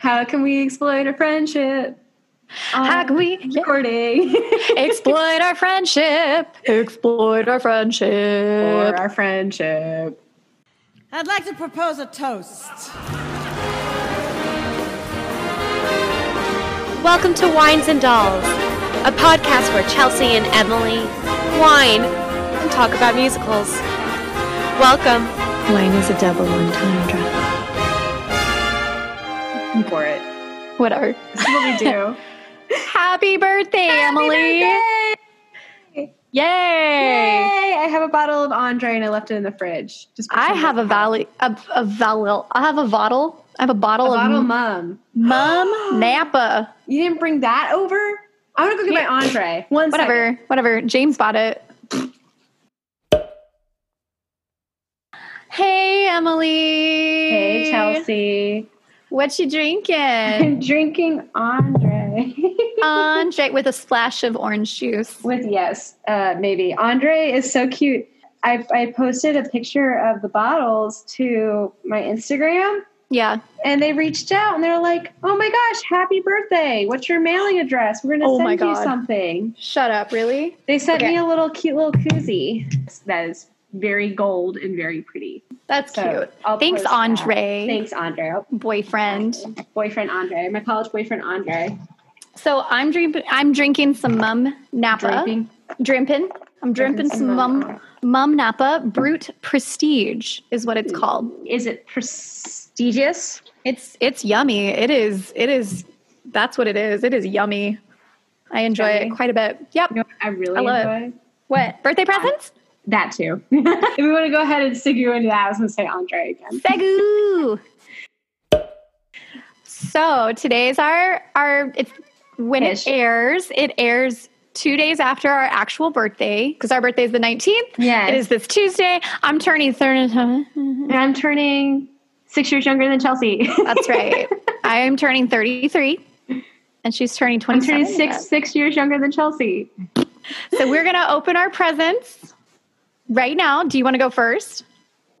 How can we exploit our friendship? How can we recording exploit our friendship? Exploit our friendship. or our friendship? I'd like to propose a toast. Welcome to Wines and Dolls, a podcast where Chelsea and Emily wine and talk about musicals. Welcome. Wine is a double entendre. I'm for it. Whatever. This is what we do. Happy birthday, Emily. Yay! Yay. Yay! I have a bottle of Andre and I left it in the fridge. Just I have a valley a, a valley. I have a bottle. I have a bottle a of bottle, mum. Mum Napa. You didn't bring that over? I'm gonna go get my Andre. One Whatever. second. Whatever. James bought it. Hey, Emily. Hey, Chelsea. What you drinking? I'm drinking Andre. Andre with a splash of orange juice. With yes, uh, maybe. Andre is so cute. I, I posted a picture of the bottles to my Instagram Yeah. and they reached out and they're like, oh my gosh, happy birthday. What's your mailing address? We're going to Oh send you something. Shut up, really? They sent Okay. me a little cute little koozie that is very gold and very pretty. That's So, cute. I'll Thanks, post that. Andre. Thanks, Andre. Boyfriend. Boyfriend Andre, my college boyfriend Andre. So I'm drinking. I'm drinking some Mumm Napa. Drinking. Drimping. I'm drimping Drinking some some Mum Mum. Mumm Napa Brut Prestige is what it's called. Is it prestigious? It's it's yummy. It is. It is. That's what it is. It is yummy. I enjoy Yummy. it quite a bit. Yep. You know I really I love it. What birthday presents? That too. if we want to go ahead and segue into that, I was going to say Andre again. Fegu. So today's our our it's when Ish. it airs. It airs two days after our actual birthday because our birthday is the nineteenth. Yeah, It is this Tuesday. I'm turning thirty. And I'm turning six years younger than Chelsea. That's right. I am turning thirty three, and she's turning I'm twenty turning six six years younger than Chelsea. So we're gonna open our presents right now. Do you want to go first?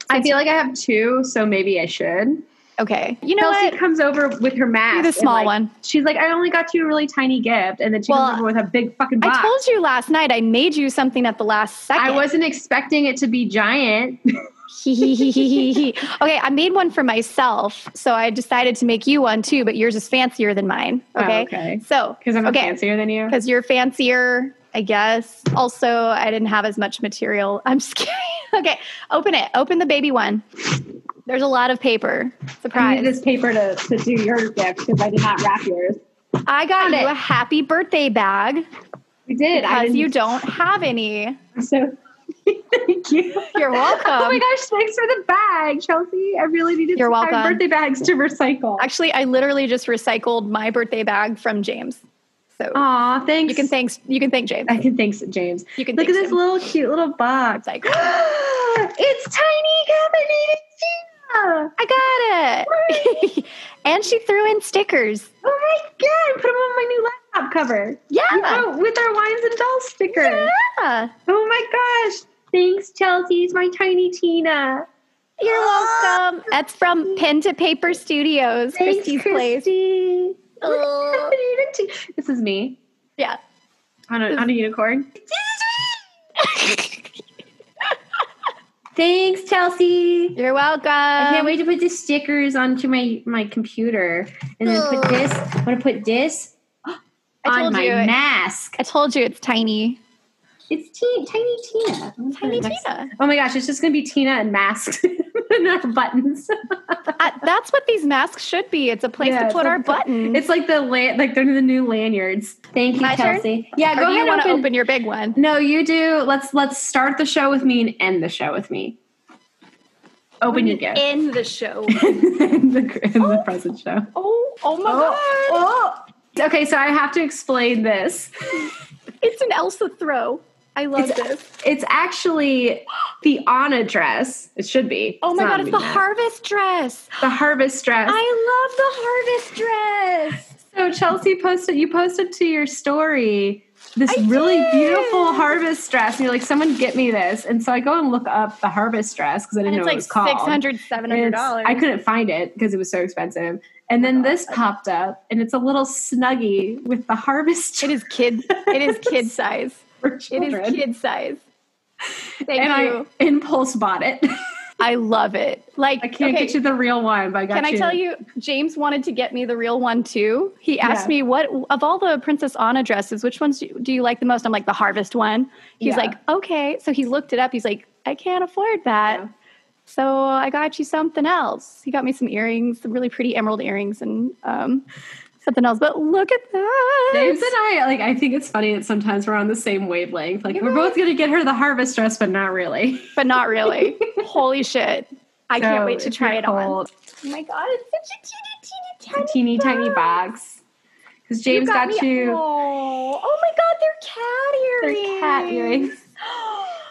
I feel like I have two, so maybe I should. Okay. You know what? comes over with her mask. the small like, one. She's like, I only got you a really tiny gift, and then she Well, comes over with a big fucking box. I told you last night I made you something at the last second. I wasn't expecting it to be giant. okay, I made one for myself, so I decided to make you one too, but yours is fancier than mine. Oh, Okay. okay. So, Because I'm okay, fancier than you. Because you're fancier, I guess. Also, I didn't have as much material. I'm just kidding. okay, open it. Open the baby one. There's a lot of paper. Surprise. I need this paper to, to do your gift because I did not wrap yours. I got you a happy birthday bag We did. Because you don't have any. So thank you. You're welcome. Oh my gosh, thanks for the bag, Chelsea. I really needed You're some welcome. birthday bags to recycle. Actually, I literally just recycled my birthday bag from James. So Aw, thanks. you can thank you can thank James. I can thanks James. You can Look at this him. little cute little box. Like, it's tiny caffeinated Tina. I got it. and she threw in stickers. Oh my god! Put them on my new laptop cover. Yeah. Oh, with our wines and dolls sticker. Yeah. Oh my gosh! Thanks, Chelsea. It's my tiny Tina. You're welcome. That's from Pen to Paper Studios, Thanks, Christy's place. Oh. This is me Yeah. on a, on a unicorn. Thanks, Chelsea. You're welcome. I can't wait to put the stickers onto my my computer, and then put oh. this. I'm gonna put this I on told my you. mask. I told you it's tiny. It's te- tiny Tina. I'm gonna put Tiny next- Tina. Oh my gosh, it's just gonna be Tina and masks and our buttons. Uh, that's what these masks should be. It's a place Yeah, to put our buttons. It's like the la- like they're the new lanyards. Thank you, My turn? Yeah, or go ahead. want to open. your big one? No, you do. Let's let's start the show with me and end the show with me. Open your gift. In the show. in the, in the present show. oh, oh my Oh, oh. Okay, so I have to explain this. It's an Elsa throw. I love It's- this. It's actually the Anna dress. It should be. Oh my god, it's the harvest dress. the harvest dress. I love the harvest dress. so Chelsea posted you posted to your story this I really did. beautiful harvest dress. And you're like, someone get me this. And so I go and look up the harvest dress because I didn't it's know like it was called. $600, $700. I couldn't find it because it was so expensive. And then oh this popped up, and it's a little snuggy with the harvest It is kid. It is kid size. For children. is kid size. Thank and you. I impulse bought it. I, love it. Like I can't okay, get you the real one, but I got Can I you. tell you, James wanted to get me the real one too. He asked Yeah. me what of all the Princess Anna dresses, which ones do do you like the most? I'm like the Harvest one. He's Yeah. like, okay. So he looked it up. He's like, I can't afford that. Yeah. So I got you something else. He got me some earrings, some really pretty emerald earrings, and um, something else. But look at that. James and I like. I think it's funny that sometimes we're on the same wavelength. Like we're both gonna get her the harvest dress, but not really. but not really. Holy shit! I can't wait to try it on. Oh my god, it's such a teeny, teeny, Teeny tiny, tiny box. Because James got, me- you. Oh, oh my god, they're cat earrings. They're cat earrings.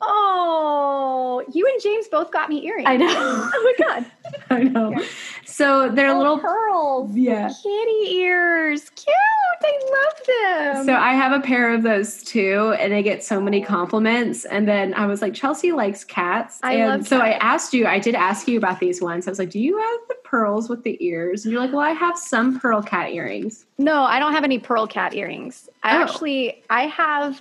Oh, you and James both got me earrings. I know. Oh my god. I know. So they're Oh, little. pearls. Yeah. Kitty ears. Cute. I love them. So I have a pair of those too, and I get so many oh. compliments. And then I was like, Chelsea likes cats. I and love so I asked you, I did ask you about these ones. I was like, Do you have the pearls with the ears? And you're like, Well, I have some pearl cat earrings. No, I don't have any pearl cat earrings. I Oh. actually, I have.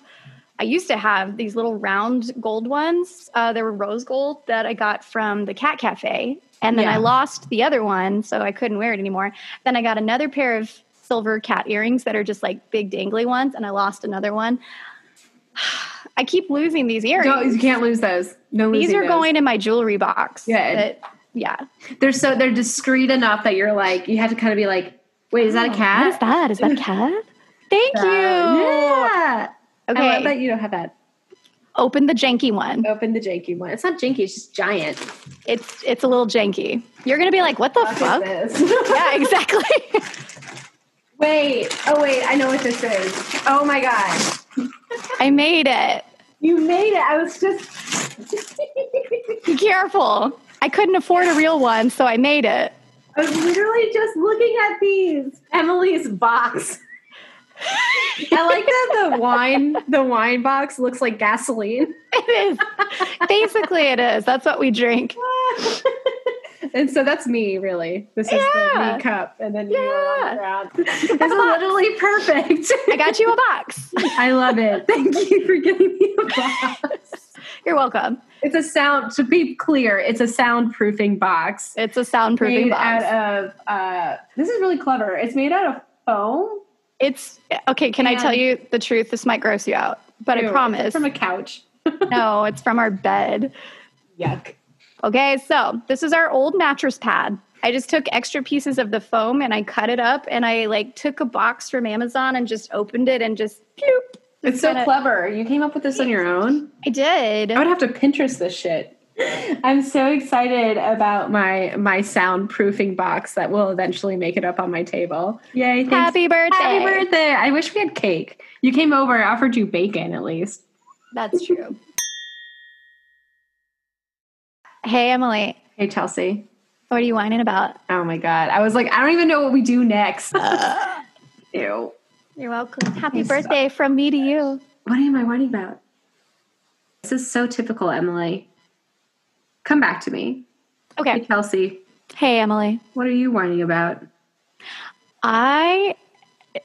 I used to have these little round gold ones. Uh, they were rose gold that I got from the Cat Cafe, and then Yeah. I lost the other one, so I couldn't wear it anymore. Then I got another pair of silver cat earrings that are just like big dangly ones, and I lost another one. I keep losing these earrings. You can't lose those. No these are those. going in my jewelry box. That- yeah. They're so they're discreet enough that you're like you have to kind of be like, wait, is that a cat? What is that? Is that a cat? Thank Uh, you. yeah. Okay. I love that you don't have that. Open the janky one. Open the janky one. It's not janky. It's just giant. It's it's a little janky. You're gonna be like, what the fuck? Yeah, exactly. wait. Oh wait. I know what this is. Oh my god. I made it. You made it. I was just. Be careful. I couldn't afford a real one, so I made it. I was literally just looking at these. Emily's box. I like that the wine the wine box looks like gasoline. It is. Basically, it is. That's what we drink. and so that's me, really. This is Yeah. the me cup, and then you are on Yeah. the ground. This is literally perfect. I got you a box. I love it. Thank you for giving me a box. You're welcome. It's a sound. To be clear, it's a soundproofing box. It's a soundproofing made box. out of. Uh, this is really clever. It's made out of foam. It's okay. Can I tell you the truth? This might gross you out, but Ew, I it's promise. From a couch. no, it's from our bed. Yuck. Okay, so this is our old mattress pad. I just took extra pieces of the foam and I cut it up and I like took a box from Amazon and just opened it and just bloop. It's so kinda- clever. You came up with this on your own. I did. I would have to Pinterest this shit. I'm so excited about my my soundproofing box that will eventually make it up on my table. Yay! Thanks. Happy birthday. Happy birthday! I wish we had cake. You came over. I offered you bacon at least. That's true. hey, Emily, Hey Chelsea. what are you whining about? Oh my god! I was like, I don't even know what we do next. Uh. Ew. You're welcome. Happy Yes. birthday from me to you. What am I whining about? This is so typical, Emily. Come back to me. Hey Okay. Chelsea. Hey, Emily. What are you whining about? I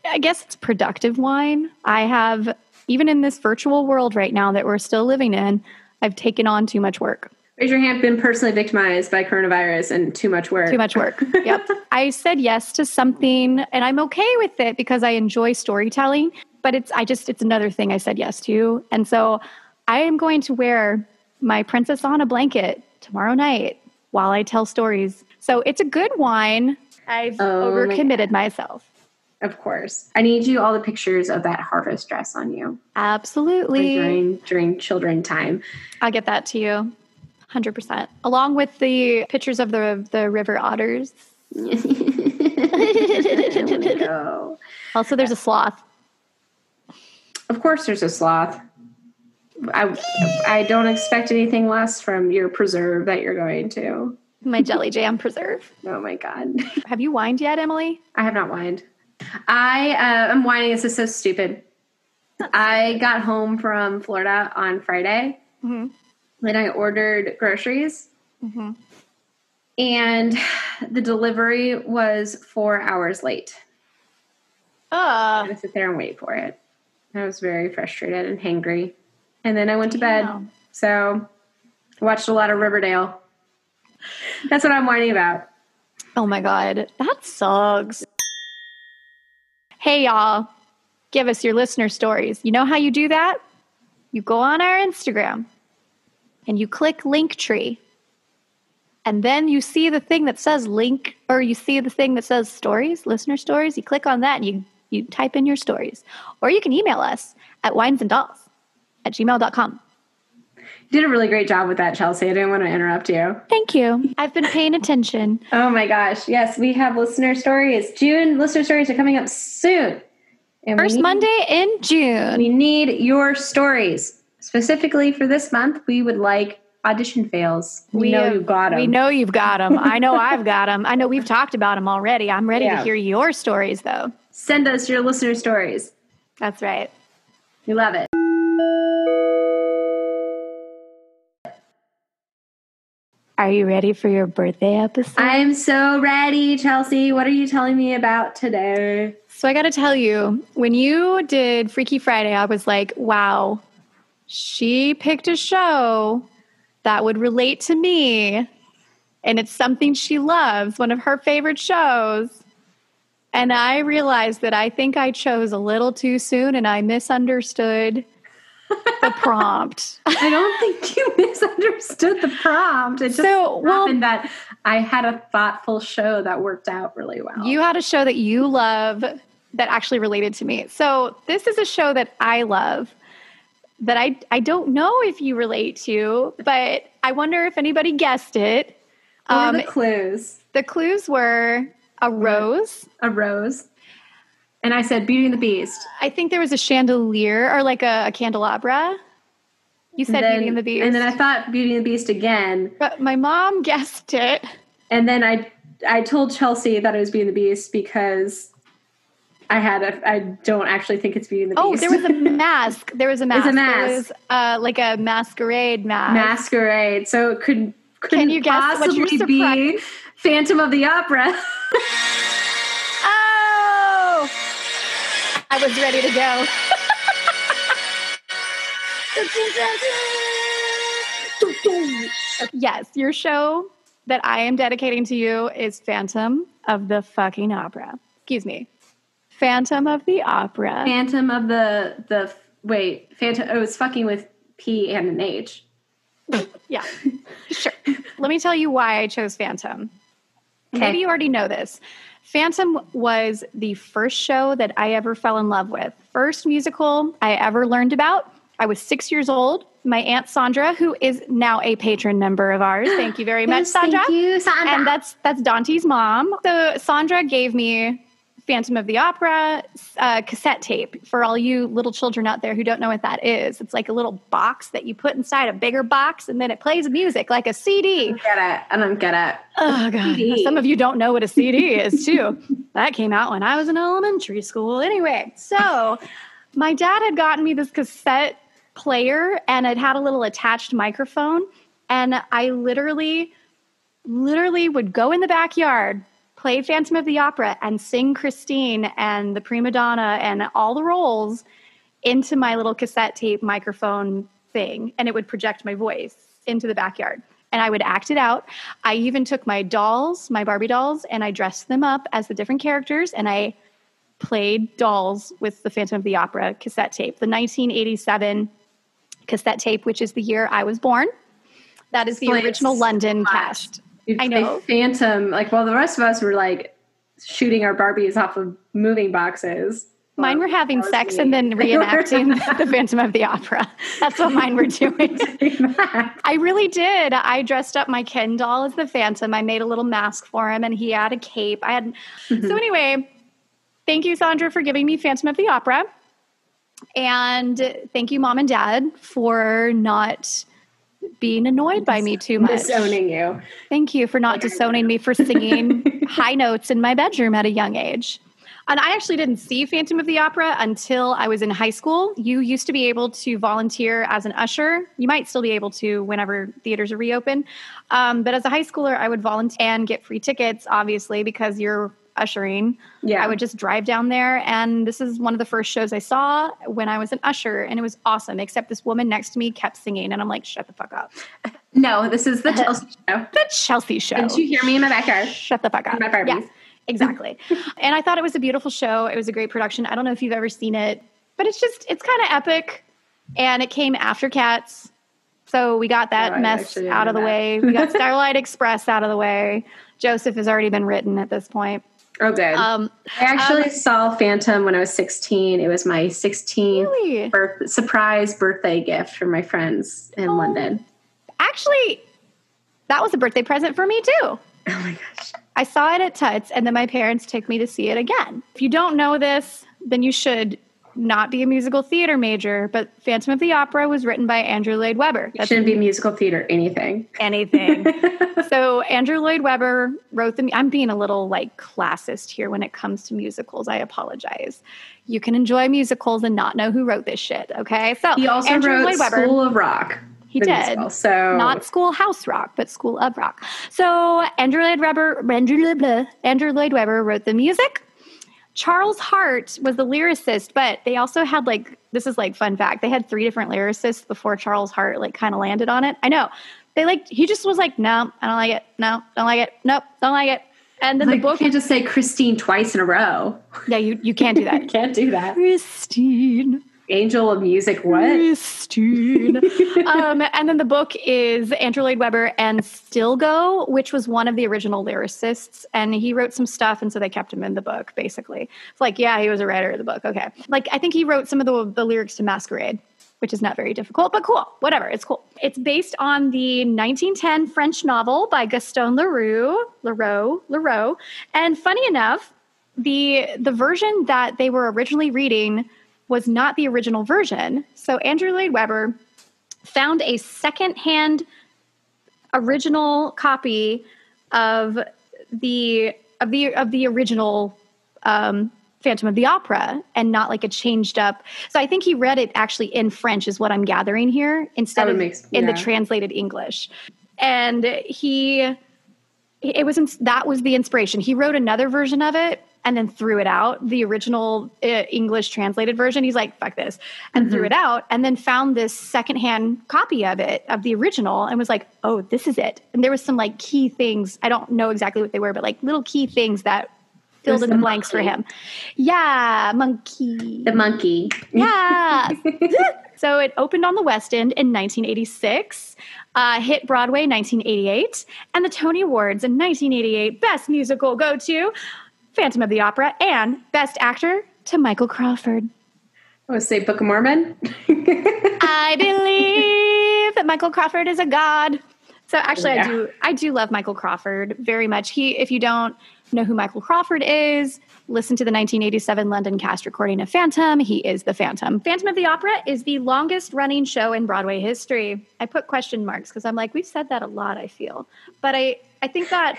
I guess it's productive wine. I have even in this virtual world right now that we're still living in, I've taken on too much work. Raise your hand. Been personally victimized by coronavirus and too much work. Too much work. yep. I said yes to something and I'm okay with it because I enjoy storytelling, but it's I just it's another thing I said yes to. And so I am going to wear my Princess Anna blanket tomorrow night while I tell stories. So it's a good wine. I've Oh my overcommitted myself. Of course. I need you all the pictures of that harvest dress on you Absolutely. during during children time. I'll get that to you. 100%. Along with the pictures of the the river otters. Go. Also there's a sloth. Of course, there's a sloth. I I don't expect anything less from your preserve that you're going to. My jelly jam preserve. Oh my god, Have you wined yet, Emily? I have not whined. I uh, am whining. This is so stupid. I got home from Florida on Friday, Mhm. and I ordered groceries. Mhm. and the delivery was four hours late. I Uh, had to sit there and wait for it. I was very frustrated and hangry. And then I went to bed. Damn. So I watched a lot of Riverdale. That's what I'm whining about. oh my God, that sucks. Hey, y'all, give us your listener stories. You know how you do that? You go on our Instagram and you click Linktree. And then you see the thing that says link, or you see the thing that says stories, listener stories. You click on that and you, you type in your stories. Or you can email us at winesanddolls at gmail.com. You did a really great job with that, Chelsea. I didn't want to interrupt you. Thank you. I've been paying attention. Oh my gosh. Yes, we have listener stories. June listener stories are coming up soon. And First need- Monday in June. We need your stories. Specifically for this month, we would like audition fails. We, know have- you got them. We know you've got them. I know I've got them. I know we've talked about them already. I'm ready Yeah. to hear your stories, though. Send us your listener stories. That's right. We love it. Are you ready for your birthday episode? I'm so ready, Chelsea. What are you telling me about today? so I got to tell you, when you did Freaky Friday, I was like, wow, she picked a show that would relate to me. And it's something she loves, one of her favorite shows. And I realized that I think I chose a little too soon and I misunderstood the prompt. I don't think you misunderstood the prompt. It just So, well- happened that I had a thoughtful show that worked out really well. You had a show that you love that actually related to me. So this is a show that I love that I I don't know if you relate to, but I wonder if anybody guessed it. What were Um, the clues? the clues were a rose. A rose. And I said Beauty and the Beast. I think there was a chandelier or like a, a candelabra. You said then, Beauty and the Beast. And then I thought Beauty and the Beast again. but my mom guessed it. And then I I told Chelsea that it was Beauty and the Beast because I had a I don't actually think it's Beauty and the Oh, Beast. there was a mask. There was a mask. a There was uh, like a masquerade mask. masquerade. So it could couldn't you guess what your possibly be Phantom of the Opera. I was ready to go. yes, your show that I am dedicating to you is Phantom of the fucking Opera. Excuse me. Phantom of the Opera. Phantom of the the wait, Phantom oh it's fucking with P and an H. Yeah, sure. Let me tell you why I chose Phantom. Okay. Maybe you already know this. Phantom was the first show that I ever fell in love with. First musical I ever learned about. I was six years old. My aunt Sandra, who is now a patron member of ours, thank you very much, Yes, Sandra. Thank you, Sandra. And that's that's Dante's mom. So Sandra gave me Phantom of the Opera uh, cassette tape for all you little children out there who don't know what that is. It's like a little box that you put inside a bigger box, and then it plays music like a CD. get it. I don't get it. Oh god, CD. some of you don't know what a CD is too. that came out when I was in elementary school. Anyway, so my dad had gotten me this cassette player, and it had a little attached microphone, and I literally, literally would go in the backyard. Play Phantom of the Opera and sing Christine and the prima donna and all the roles into my little cassette tape microphone thing, and it would project my voice into the backyard. And I would act it out. I even took my dolls, my Barbie dolls, and I dressed them up as the different characters, and I played dolls with the Phantom of the Opera cassette tape, the 1987 cassette tape, which is the year I was born. That is the original London cast. I know. Phantom, like while the rest of us were like shooting our Barbies off of moving boxes. Mine were having sex me. and then reenacting the Phantom of the Opera. That's what mine were doing. I really did. I dressed up my Ken doll as the Phantom. I made a little mask for him, and he had a cape. I had. Mm-hmm. So anyway, thank you, Sandra, for giving me Phantom of the Opera, and thank you, Mom and Dad, for not being annoyed by me too much. Disowning you. Thank you for not disowning me for singing high notes in my bedroom at a young age. And I actually didn't see Phantom of the Opera until I was in high school. You used to be able to volunteer as an usher. You might still be able to whenever theaters are reopened. Um, but as a high schooler, I would volunteer and get free tickets, obviously, because you're ushering. Yeah. I would just drive down there. And this is one of the first shows I saw when I was an usher. And it was awesome, except this woman next to me kept singing. And I'm like, shut the fuck up. No, this is the Chelsea show. The Chelsea show. Didn't you hear me in my backyard? Shut the fuck up. My Barbies. Yeah, exactly. and I thought it was a beautiful show. It was a great production. I don't know if you've ever seen it, but it's just it's kind of epic. And it came after Cats, so we got that Oh, mess out of the that. way. We got Starlight Express out of the way. Joseph has already been written at this point. Oh, good. Um, I actually saw Phantom when I was 16. It was my 16th Really? birth- surprise birthday gift from my friends in London. actually, that was a birthday present for me too. Oh my gosh. I saw it at Tuts, and then my parents took me to see it again. If you don't know this, then you should not be a musical theater major. But Phantom of the Opera was written by Andrew Lloyd Webber. It shouldn't be musical theater anything. anything. so Andrew Lloyd Webber wrote the. I'm being a little like classist here when it comes to musicals. I apologize. You can enjoy musicals and not know who wrote this shit. Okay, so He also Andrew wrote Lloyd Webber. School of Rock. He did. musical, So not Schoolhouse Rock, but School of Rock. So Andrew Lloyd Webber, Andrew, Lloyd- Andrew Lloyd Webber wrote the music. Charles Hart was the lyricist, but they also had like this is like fun fact. They had three different lyricists before Charles Hart like kind of landed on it. I know. They like he just was like, no, I don't like it. No, don't like it. Nope, don't like it. And then like, the book, you can't just say Christine twice in a row. yeah, you you can't do that. Can't do that. Christine. Angel of Music, what? Christine. um, and then the book is Andrew Lloyd Webber and Stilgoe, which was one of the original lyricists. And he wrote some stuff, and so they kept him in the book, basically. It's like, yeah, he was a writer of the book. Okay. Like, I think he wrote some of the, the lyrics to Masquerade, which is not very difficult, but cool. Whatever. It's cool. It's based on the 1910 French novel by Gaston Leroux. Leroux. Leroux. And funny enough, the the version that they were originally reading was not the original version. So Andrew Lloyd Webber found a secondhand original copy of the of the of the original um, Phantom of the Opera and not like a changed up. So I think he read it actually in French, is what I'm gathering here, instead of makes- in the translated English. And he it was that was the inspiration. He wrote another version of it and then threw it out. The original uh, English translated version, he's like, "Fuck this," and threw it out. And then found this secondhand copy of it of the original and was like, "Oh, this is it." And there was some like key things. I don't know exactly what they were, but like little key things that filled in the the blanks for him. Yeah, monkey. The monkey. Yeah. so it opened on the West End in 1986, uh, hit Broadway 1988, and the Tony Awards in 1988 Best Musical go to Phantom of the Opera and Best Actor to Michael Crawford. I would say Book of Mormon. I believe that Michael Crawford is a god. So actually, Yeah. I do I do love Michael Crawford very much. He, if you don't know who Michael Crawford is, listen to the 1987 London cast recording of Phantom. He is the Phantom. Phantom of the Opera is the longest running show in Broadway history. I put question marks because I'm like we've said that a lot. I feel, but I I think that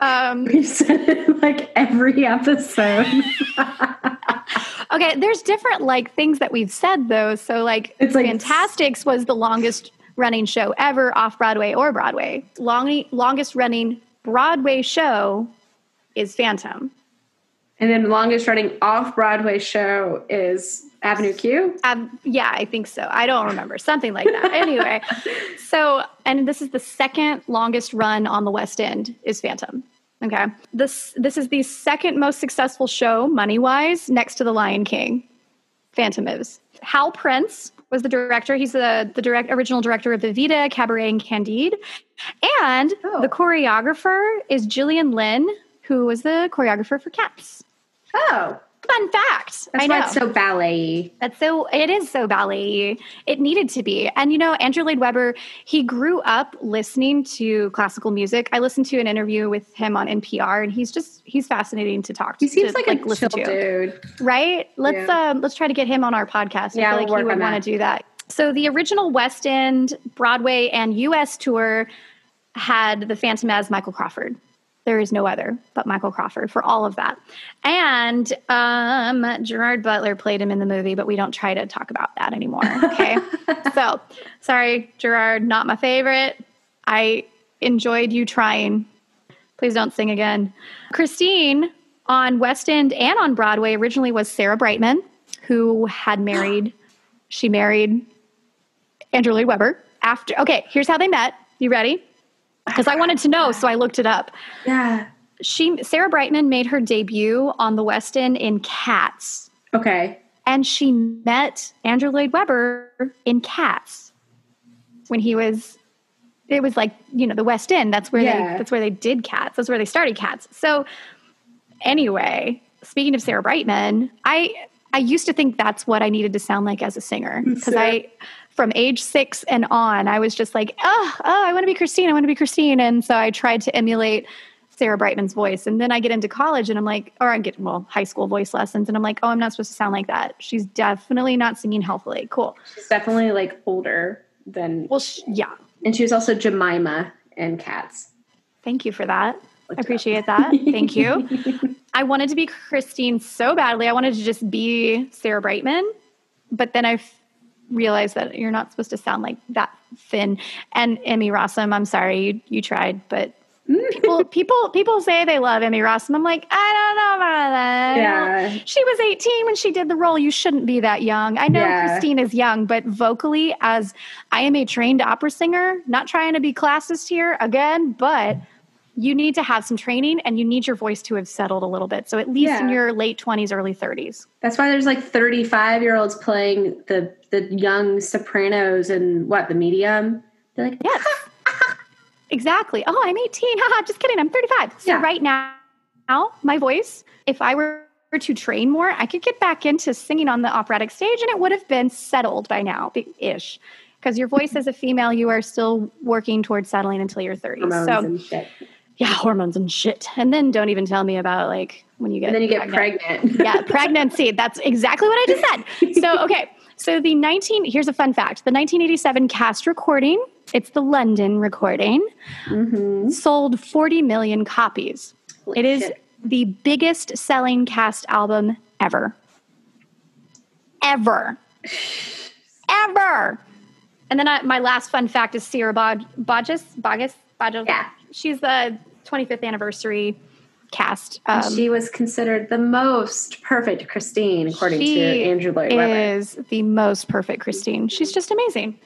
um, We've said it like every episode. Okay, there's different like things that we've said though. So like, It's like- Fantasticks was the longest running show ever off Broadway or Broadway. Long, longest running Broadway show is Phantom. And then longest running off Broadway show is Avenue Q. Um, yeah, I think so. I don't remember something like that. anyway, so and this is the second longest run on the West End is Phantom. Okay, this this is the second most successful show money wise, next to The Lion King. Phantom is. Hal Prince was the director. He's the the direct original director of Evita, Cabaret, and Candide, and Oh. the choreographer is Gillian Lynne, who was the choreographer for Cats. Oh, Fun fact. that's I know. it's so ballet. That's so it is so ballet. It needed to be. And you know, Andrew Lloyd Webber, he grew up listening to classical music. I listened to an interview with him on NPR and he's just he's fascinating to talk to. He seems to, like, a chill dude. Right? Let's Yeah. um let's try to get him on our podcast. Yeah, I feel we'll like he would want to do that. So the original West End, Broadway, and US tour had the Phantom as Michael Crawford. There is no other but Michael Crawford for all of that. And um, Gerard Butler played him in the movie, but we don't try to talk about that anymore. Okay. so sorry, Gerard, not my favorite. I enjoyed you trying. Please don't sing again. Christine on West End and on Broadway originally was Sarah Brightman, who had married, she married Andrew Lloyd Webber. After, okay, here's how they met. You ready? Because I wanted to know, so I looked it up. Yeah. She Sarah Brightman made her debut on the West End in Cats, Okay. and she met Andrew Lloyd Webber in Cats when he was. It was like you know the West End. That's where Yeah. they that's where they did Cats. That's where they started Cats. So anyway, speaking of Sarah Brightman, I I used to think that's what I needed to sound like as a singer because I from age six and on I was just like oh oh I want to be Christine I want to be Christine and so I tried to emulate Sarah Brightman's voice and then I get into college and I'm like or I get well high school voice lessons and I'm like oh I'm not supposed to sound like that she's definitely not singing healthily cool She's definitely like older than. well sh- yeah And she was also Jemima in Cats. Thank you for that. I appreciate that. Thank you. I wanted to be Christine so badly. I wanted to just be Sarah Brightman, but then I realized that you're not supposed to sound like that thin. And Emmy Rossum, I'm sorry, you, you tried, but people people people say they love Emmy Rossum. I'm like, I don't know about that. Yeah. She was 18 when she did the role. You shouldn't be that young. I know Yeah. Christine is young, but vocally, as I am a trained opera singer, not trying to be classist here again, but you need to have some training and you need your voice to have settled a little bit. So at least in your late 20s, early 30s. That's why there's like 35 year olds playing the the young sopranos and what the medium. They're like, Yes. exactly. Oh, I'm 18. Haha, just kidding. I'm 35. So Yeah. right now, now, my voice, if I were to train more, I could get back into singing on the operatic stage and it would have been settled by now, ish. Because your voice as a female, you are still working towards settling until you're 30. hormones so. Yeah, hormones and shit. And then don't even tell me about like when you get And then you get pregnant. yeah, pregnancy. That's exactly what I just said. So, okay. So the 19 here's a fun fact. The 1987 cast recording, it's the London recording, Mhm. sold 40 million copies. Holy it is shit. the biggest selling cast album ever. Ever. Ever. And then I, my last fun fact is Sierra Bod- Bodges. Bogus? Bodges? Yeah. She's the 25th anniversary cast. Um, she was considered the most perfect Christine, according to Andrew Lloyd Webber. is the most perfect Christine. She's just amazing.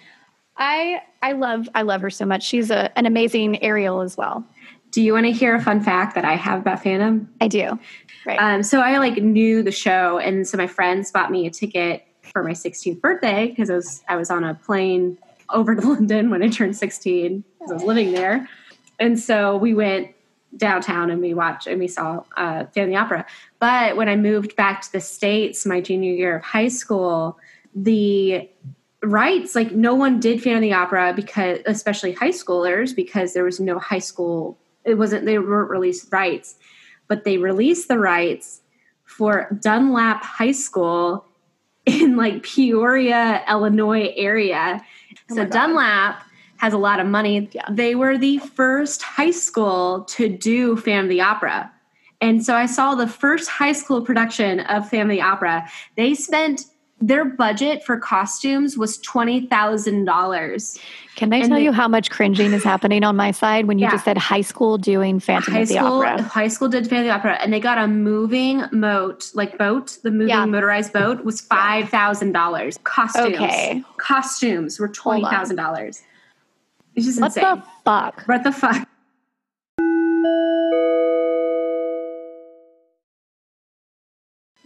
I I love I love her so much. She's a, an amazing Ariel as well. Do you want to hear a fun fact that I have about Phantom? I do. Right. Um, so I like knew the show, and so my friends bought me a ticket for my 16th birthday because I was I was on a plane over to London when I turned 16 because I was living there, and so we went downtown and we watched and we saw uh, the Opera. But when I moved back to the states, my junior year of high school, the rights like no one did Family Opera because especially high schoolers because there was no high school. It wasn't they weren't released rights but they released the rights for Dunlap High School in like Peoria, Illinois area. Oh so Dunlap has a lot of money. Yeah. They were the first high school to do the Opera. And so I saw the first high school production of family Opera. They spent their budget for costumes was twenty thousand dollars. Can I and tell they- you how much cringing is happening on my side when you Yeah. just said high school doing Phantom high of the school Opera? high school did Phantom of the Opera and they got a moving moat like boat the moving Yeah. motorized boat was five thousand dollars costumes Okay. costumes were twenty thousand dollars it's just What insane the fuck? what the fuck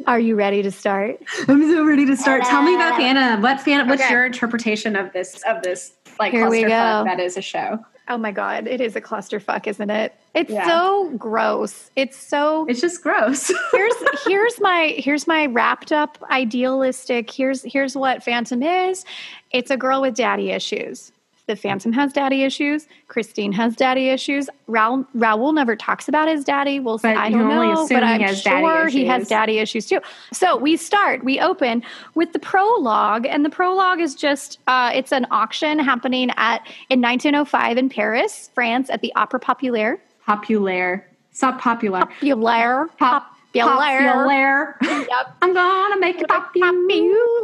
Are you ready to start? I'm so ready to start tell me about Phantom what Phantom what's Okay. your interpretation of this of this like Here we go. that is a show Oh my god, it is a clusterfuck, isn't it? It's Yeah. so gross. It's so it's just gross here's here's my here's my wrapped up idealistic here's here's what phantom is it's a girl with daddy issues the phantom has daddy issues christine has daddy issues. Raoul raoul never talks about his daddy. We'll say, i don't know but he i'm daddy sure he has daddy issues too. So we start we open with the prologue and the prologue is just uh, it's an auction happening at in 1905 in paris france at the opera populaire. Populaire. Stop popular. Popular. Pop, Popular. popular. Yep. I'm gonna make it popular.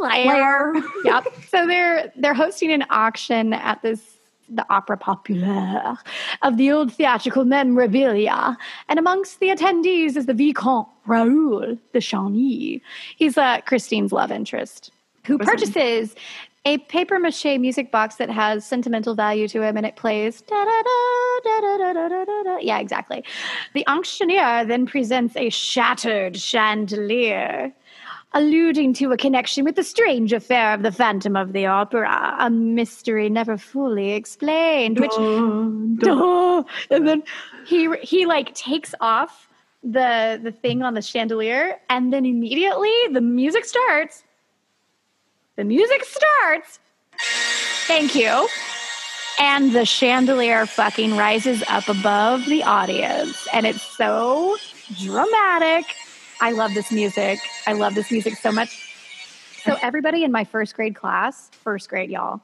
Popular. yep. So they're they're hosting an auction at this the Opera Populaire of the old theatrical memorabilia, and amongst the attendees is the Vicomte Raoul de Chagny. He's uh, Christine's love interest, who purchases a paper mache music box that has sentimental value to him, and it plays da da da da da da da da da. da. Yeah, exactly. The auctioneer then presents a shattered chandelier alluding to a connection with the strange affair of the Phantom of the Opera, a mystery never fully explained. Which, Duh. and then he he like takes off the the thing on the chandelier, and then immediately the music starts. The music starts. Thank you. And the chandelier fucking rises up above the audience, and it's so dramatic. I love this music. I love this music so much. So everybody in my first grade class, first grade, y'all,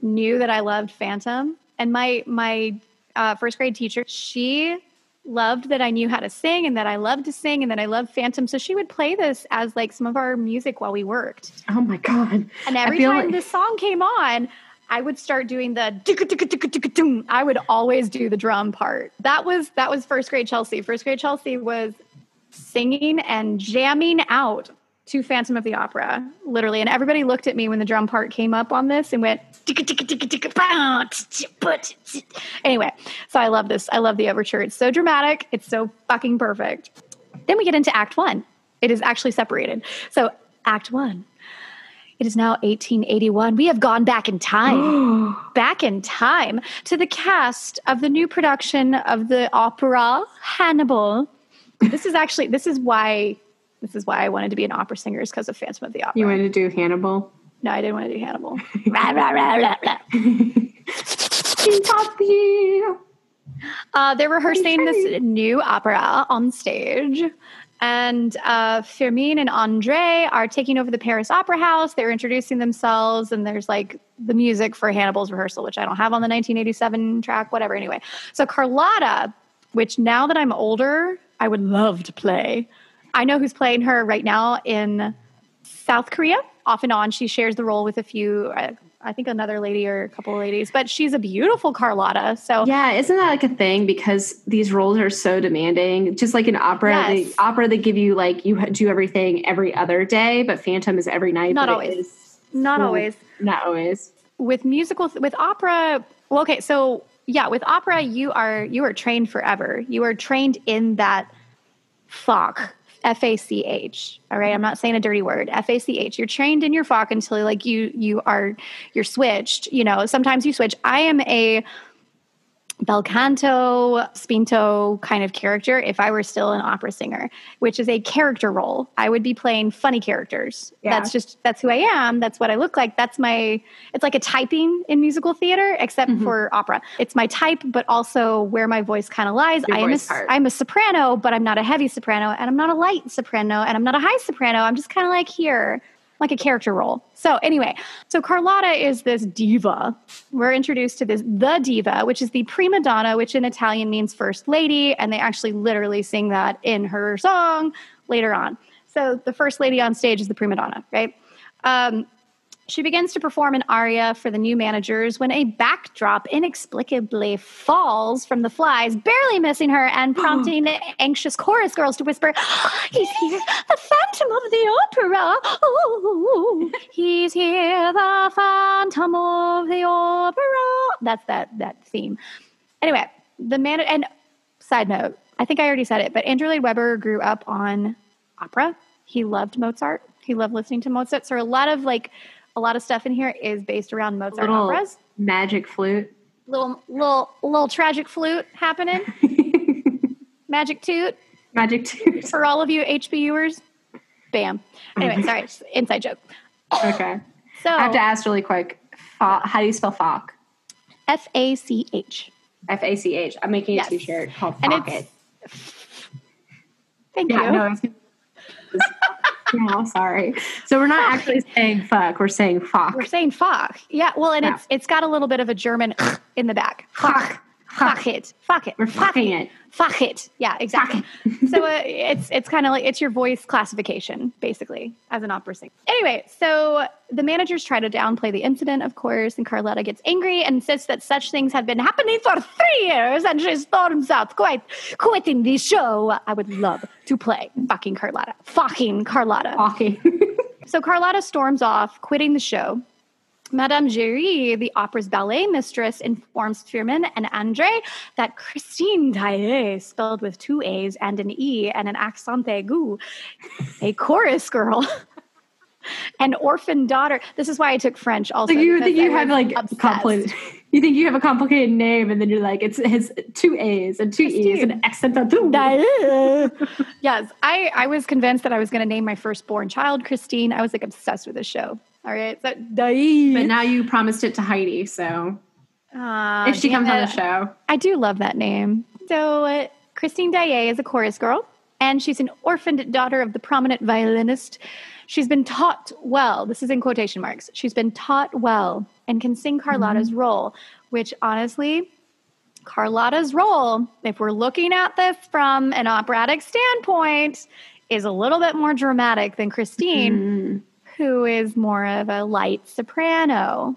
knew that I loved Phantom, and my my uh, first grade teacher, she loved that I knew how to sing and that I loved to sing and that I loved Phantom. So she would play this as like some of our music while we worked. Oh my god. And every time like- this song came on, I would start doing the. I would always do the drum part. That was that was first grade Chelsea. First grade Chelsea was singing and jamming out to Phantom of the Opera, literally. And everybody looked at me when the drum part came up on this and went anyway. So I love this. I love the overture. It's so dramatic. It's so fucking perfect. Then we get into Act One. It is actually separated. So Act One. It is now 1881. We have gone back in time, back in time to the cast of the new production of the opera Hannibal. This is actually this is why this is why I wanted to be an opera singer is because of Phantom of the Opera. You wanted to do Hannibal? no, I didn't want to do Hannibal. Rah, rah, rah, rah, rah. Uh, they're rehearsing this new opera on stage. And uh, Firmin and Andre are taking over the Paris Opera House. They're introducing themselves, and there's like the music for Hannibal's rehearsal, which I don't have on the 1987 track, whatever. Anyway, so Carlotta, which now that I'm older, I would love to play. I know who's playing her right now in South Korea. Off and on, she shares the role with a few, uh, I think another lady or a couple of ladies, but she's a beautiful Carlotta. So Yeah, isn't that like a thing? Because these roles are so demanding. Just like an opera, Yes. the opera they give you like you do everything every other day, but Phantom is every night. Not always. is not so- always. Not always. with musical with opera well okay so yeah with opera you are you are trained forever you are trained in that fach f-a-c-h all right? I'm not saying a dirty word. F-a-c-h you're trained in your fach until like you you are you're switched you know? Sometimes you switch. I am a bel canto spinto kind of character if i were still an opera singer which is a character role. I would be playing funny characters. Yeah. that's just that's who i am. That's what i look like. That's my it's like a typing in musical theater except Mm-hmm. for opera. It's my type but also where my voice kind of lies. Your i am a, part. I'm a soprano but i'm not a heavy soprano and i'm not a light soprano and i'm not a high soprano. I'm just kind of like here like a character role. So anyway, so Carlotta is this diva. We're introduced to this the diva, which is the prima donna, which in Italian means first lady, and they actually literally sing that in her song later on. So the first lady on stage is the prima donna, right? Um, she begins to perform an aria for the new managers when a backdrop inexplicably falls from the flies, barely missing her and hmm. prompting anxious chorus girls to whisper, He's here, the Phantom of the Opera. Oh, he's here, the Phantom of the Opera. That's that that theme. Anyway, the man and side note, I think I already said it, but Andrew Lloyd Webber grew up on opera. He loved Mozart. He loved listening to Mozart. So a lot of like a lot of stuff in here is based around Mozart Little operas. magic flute. Little little little tragic flute happening. Magic toot Magic toot. for all of you HBUers. Bam. Anyway, sorry, inside joke. Okay. So I have to ask really quick. Fa- how do you spell Fach? F A C H. F A C H. I'm making a Yes. t-shirt called Fach. Thank Yeah, you. no, it's, no, sorry. So we're not actually saying fuck. We're saying Fach. We're saying fuck. Yeah, well, and Yeah. it's it's got a little bit of a German in the back. Fach. Fuck it, fuck it, We're fuck fucking it. fuck it. Yeah, exactly. so uh, it's it's kind of like it's your voice classification basically as an opera singer. Anyway, so the managers try to downplay the incident, of course, and Carlotta gets angry and insists that such things have been happening for three years, and she storms out, quite quitting the show. I would love to play fucking Carlotta, fucking Carlotta. Talking. So Carlotta storms off, quitting the show. Madame Giry, the opera's ballet mistress, informs Firmin and Andre that Christine Daae, spelled with two A's and an E and an accent aigu, a chorus girl, an orphan daughter. This is why I took French also. like you think you have like complicated. You think you have a complicated name, and then you're like, it's his two A's and two E's and accent. Daae. yes, I, I was convinced that I was going to name my firstborn child Christine. I was like obsessed with the show. All right, so Daae. But now you promised it to Heidi, so Aw, if she damn comes on the show, I do love that name. So, uh, Christine Daae is a chorus girl, and she's an orphaned daughter of the prominent violinist. She's been taught well, this is in quotation marks, she's been taught well and can sing Carlotta's mm-hmm. role, which honestly, Carlotta's role, if we're looking at this from an operatic standpoint, is a little bit more dramatic than Christine, mm-hmm. Who is more of a light soprano.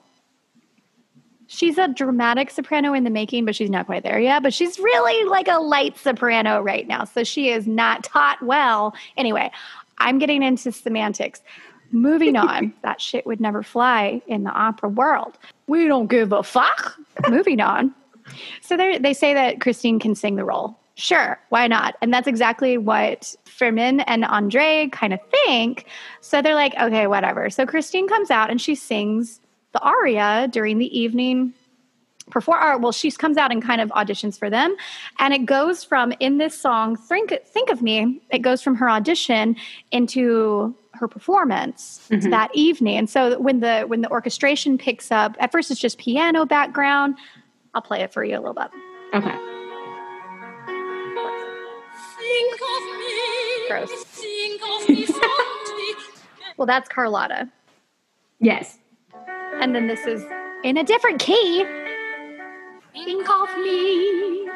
She's a dramatic soprano in the making, but she's not quite there yet. But she's really like a light soprano right now. So she is not taught well. Anyway, I'm getting into semantics. Moving on, that shit would never fly in the opera world. We don't give a fuck. Moving on. So they they say that Christine can sing the role. Sure, why not? And that's exactly what Firmin and Andre kind of think. So they're like, okay, whatever. So Christine comes out and she sings the aria during the evening perform or well she comes out and kind of auditions for them and it goes from in this song think think of me it goes from her audition into her performance mm-hmm. that evening and so when the when the orchestration picks up at first it's just piano background i'll play it for you a little bit okay. Think of me. Gross. Think of me well that's carlotta. Yes. and then this is in a different key. Think of me.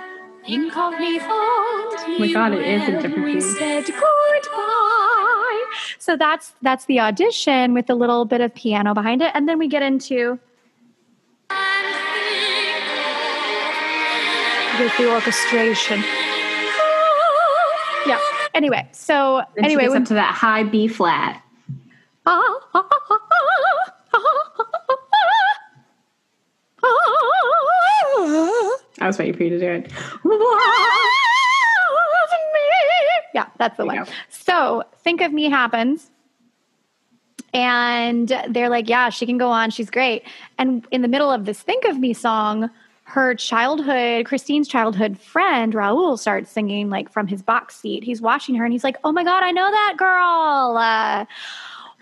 Think of me fondly. Oh my God, it is a when different we key. said goodbye. So that's that's the audition with a little bit of piano behind it. And then we get into with the orchestration. yeah anyway so Then anyway when- up to that high B flat. I was waiting for you to do it. Yeah, that's the There one. So think of me happens. And they're like, yeah, she can go on. She's great. And in the middle of this Think of Me song, her childhood, Christine's childhood friend, Raoul, starts singing like from his box seat. He's watching her and he's like, oh my God, I know that girl. Uh,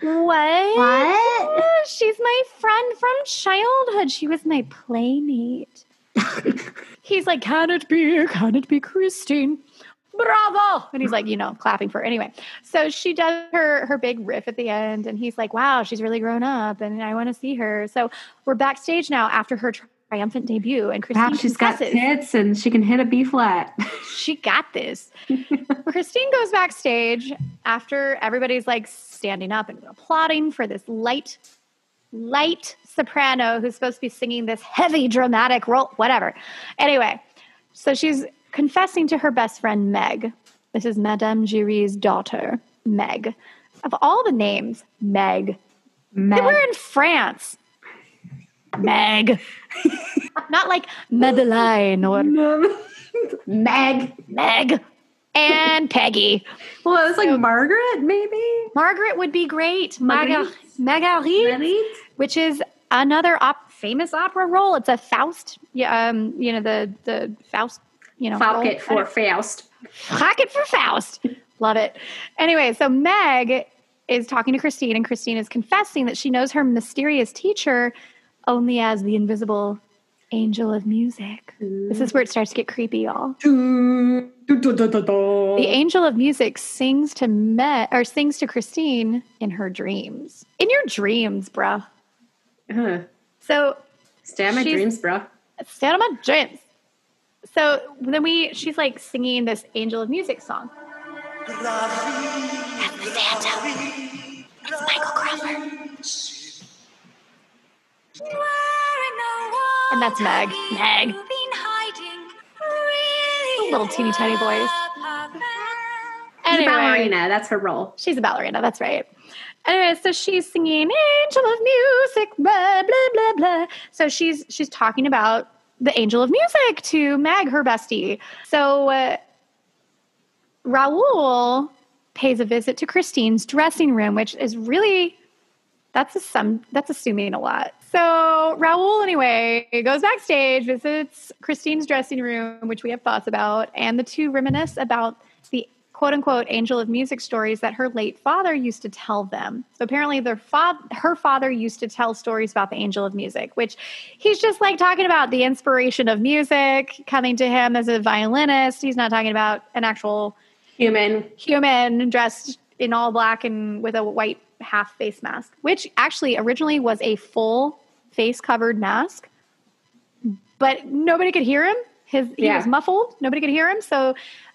what? What? She's my friend from childhood. She was my playmate. he's like, Can it be? Can it be Christine? Bravo! And he's like, you know, clapping for her. Anyway, so she does her her big riff at the end, and he's like, Wow, she's really grown up, and I want to see her. So we're backstage now after her triumphant debut, and Christine Wow, she's got tits and she can hit a B flat. she got this. Christine goes backstage after everybody's like standing up and applauding for this light, light soprano who's supposed to be singing this heavy dramatic role, whatever. Anyway, so she's confessing to her best friend Meg. This is Madame Giry's daughter, Meg. Of all the names, Meg. They were in France. Meg. Not like Madeleine or Meg, Meg, and Peggy. well, it was like Margaret, maybe? Margaret would be great. Marguerite? Marguerite, which is another op- famous opera role. It's a Faust. Um, you know the the Faust. You know, it for Faust. Fuck it for Faust. Love it. Anyway, so Meg is talking to Christine, and Christine is confessing that she knows her mysterious teacher only as the invisible angel of music. This is where it starts to get creepy, y'all. The angel of music sings to Met or sings to Christine in her dreams. In your dreams, bruh. Uh, So stay on my dreams, bro. Stay on my dreams. So then we, she's like singing this Angel of Music song. And that's Meg. Meg. A little teeny tiny voice. She's a Anyway, ballerina. That's her role. she's a ballerina. That's right. Anyway, so she's singing "Angel of Music," blah blah blah blah. So she's she's talking about the Angel of Music to Meg, her bestie. So uh, Raoul pays a visit to Christine's dressing room, which is really that's a some that's assuming a lot. So Raoul anyway goes backstage, visits Christine's dressing room, which we have thoughts about, and the two reminisce about the quote unquote angel of music stories that her late father used to tell them. So apparently their fa- her father used to tell stories about the angel of music, which he's just like talking about the inspiration of music coming to him as a violinist. He's not talking about an actual Human. human dressed in all black and with a white half face mask, which actually originally was a full face covered mask, but nobody could hear him. His he Yeah. was muffled. Nobody could hear him. So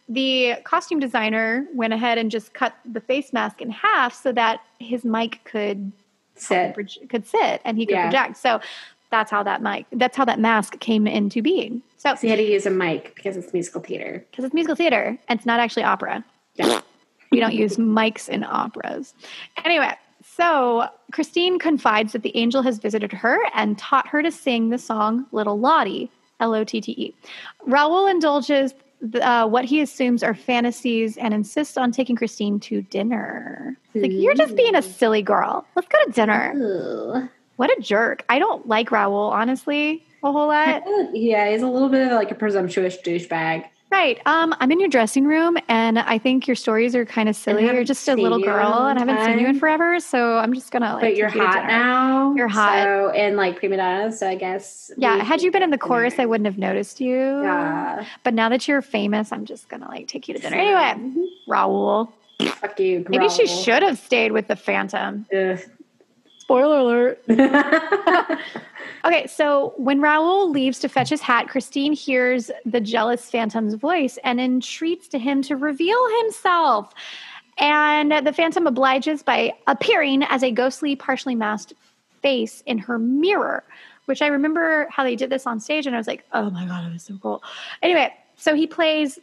the costume designer went ahead and just cut the face mask in half so that his mic could Sit. could sit and he could Yeah. project. So that's how that mic that's how that mask came into being. So So he had to use a mic because it's musical theater. because it's musical theater and it's not actually opera. Yeah. We don't use mics in operas. Anyway, so Christine confides that the angel has visited her and taught her to sing the song Little Lotte, L O T T E. Raoul indulges the, uh, what he assumes are fantasies and insists on taking Christine to dinner. He's like, You're just being a silly girl. Let's go to dinner. Ooh. What a jerk. I don't like Raoul, honestly, a whole lot. Yeah, he's a little bit of like a presumptuous douchebag. Right. Um, I'm in your dressing room, and I think your stories are kind of silly. You're just a little girl, and I haven't seen you in forever. So I'm just gonna like. But you're hot dinner. now. You're hot. So, and like prima donna, so I guess. Yeah. Had you been in the chorus, I wouldn't have noticed you. Yeah. But now that you're famous, I'm just gonna like take you to dinner. Anyway, Raoul. Fuck you. Maybe she should have stayed with the Phantom. Ugh. Spoiler alert. Okay, so when Raoul leaves to fetch his hat, Christine hears the jealous Phantom's voice and entreats to him to reveal himself. And the Phantom obliges by appearing as a ghostly, partially masked face in her mirror, which I remember how they did this on stage, and I was like, oh my God, it was so cool. Anyway, so he plays.